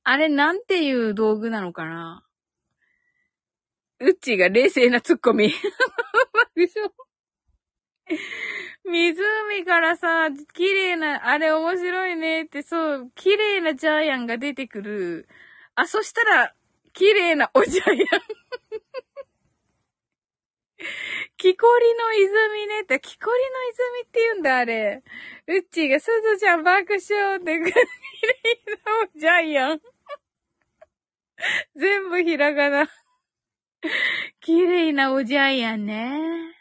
あれなんていう道具なのかな？うっちが冷静なツッコミ。でしょ？湖からさ、綺麗な、あれ面白いねって、そう、綺麗なジャイアンが出てくる。あ、そしたら、綺麗なおジャイアン。木こりの泉ねって、木こりの泉って言うんだ、あれ。うっちーが、すずちゃん爆笑って、綺麗なおジャイアン。全部ひらがな。綺麗なおジャイアンね。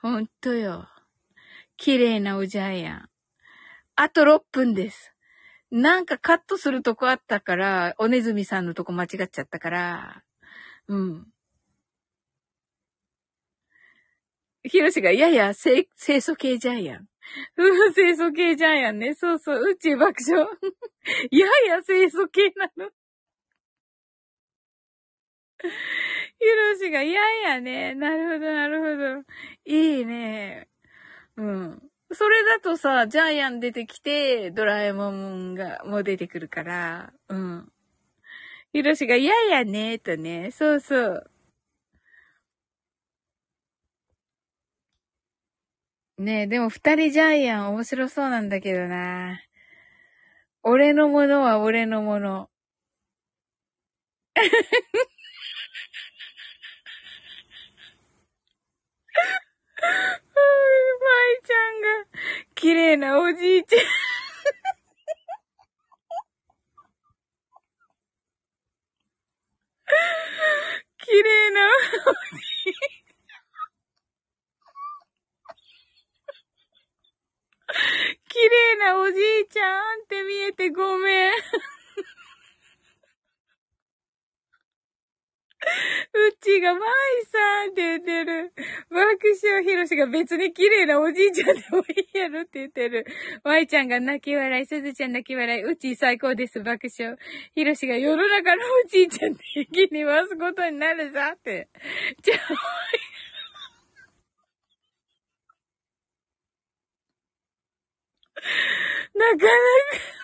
ほんとよ。綺麗なおジャイアン。あと6分です。なんかカットするとこあったから、おねずみさんのとこ間違っちゃったから、うん。ひろしが、いやいや、清楚系ジャイアン。うん、清楚系ジャイアンね。そうそう、宇宙爆笑。いやいや、清楚系なの。ひろしが、いやいやね。なるほど、なるほど。いいね。うん。それだとさ、ジャイアン出てきて、ドラえもんが、もう出てくるから、うん。ひろしが、いやいやね、とね、そうそう。ねえ、でも二人ジャイアン面白そうなんだけどな。俺のものは俺のもの。舞ちゃんが、綺麗なおじいちゃん。綺麗なおじい綺麗なおじいちゃんって見えてごめん。うちが、まいさんって言ってる。爆笑ひろしが別に綺麗なおじいちゃんでもいいやろって言ってる。まいちゃんが泣き笑い、すずちゃん泣き笑い、うち最高です、爆笑。ひろしが世の中のおじいちゃん的に回すことになるぞって。じゃあ、なかなか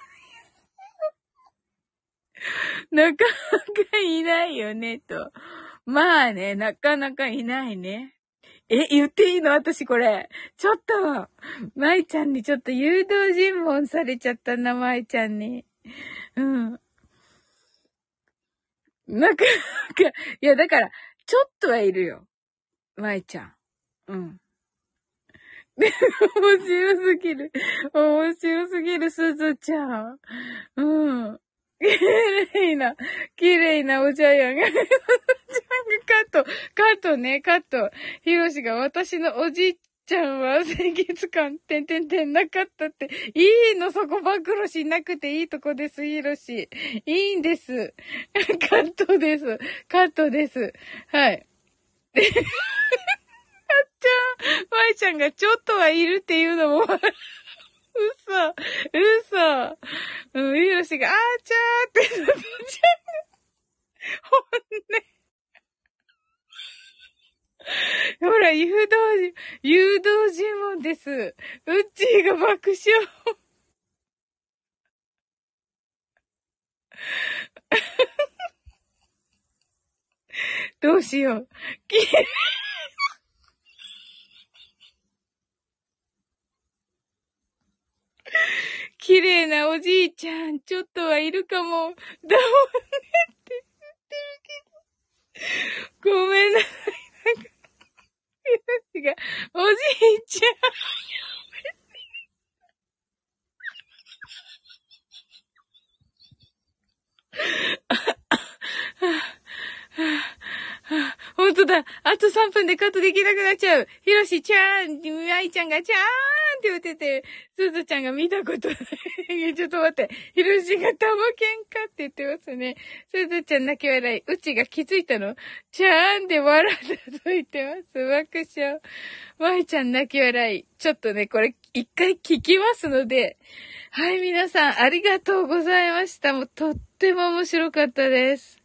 なかなかいないよね、と。まあね、なかなかいないね。え、言っていいの私これ。ちょっと、舞ちゃんにちょっと誘導尋問されちゃったな、舞ちゃんに。うん。なかなか、いや、だから、ちょっとはいるよ。舞ちゃん。うん。面白すぎる。面白すぎる、すずちゃん。うん。綺麗な、綺麗なお茶屋が、カット、カットね、カット。ヒロシが私のおじいちゃんは清潔感、てんてんてんなかったって。いいの、そこ暴露しなくていいとこです、ヒロシ。いいんです。カットです。カットです。はい。あっちゃん、まいちゃんがちょっとはいるっていうのも 嘘、嘘。うん、ひろしが、あーちゃーって、ちゃん、ほんね。ほら、誘導、誘導尋問です。うっちーが爆笑。どうしよう。綺麗なおじいちゃん、ちょっとはいるかも。だもんねって言ってるけど。ごめんなさい。なんか、が、おじいちゃん。あ、あ、あほんとだ。あと3分でカットできなくなっちゃう。ひろしちゃーん、みあいちゃんがちゃーんって言ってて、すずちゃんが見たことない。ちょっと待って。ひろしが玉喧嘩って言ってますね。すずちゃん泣き笑い。うちが気づいたのちゃーんで笑ったと言ってます。爆笑。まいちゃん泣き笑い。ちょっとね、これ一回聞きますので。はい、皆さんありがとうございました。もうとっても面白かったです。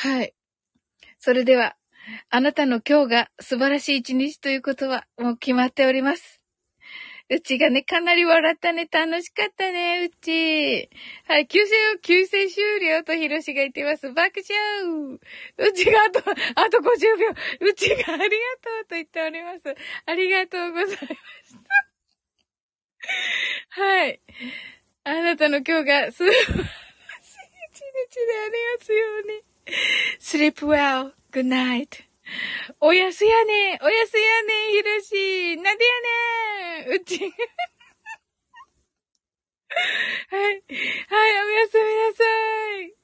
はい。それでは、あなたの今日が素晴らしい一日ということはもう決まっております。うちがね、かなり笑ったね。楽しかったね、うち。はい、救世、救世終了とひろしが言ってます。爆笑うちがあと、あと50秒。うちがありがとうと言っております。ありがとうございました。はい。あなたの今日が素晴らしい一日でありますように。sleep well, good night. おやすやねおやすやねひろしなんでやねうち。はい。はい、おやすみなさい。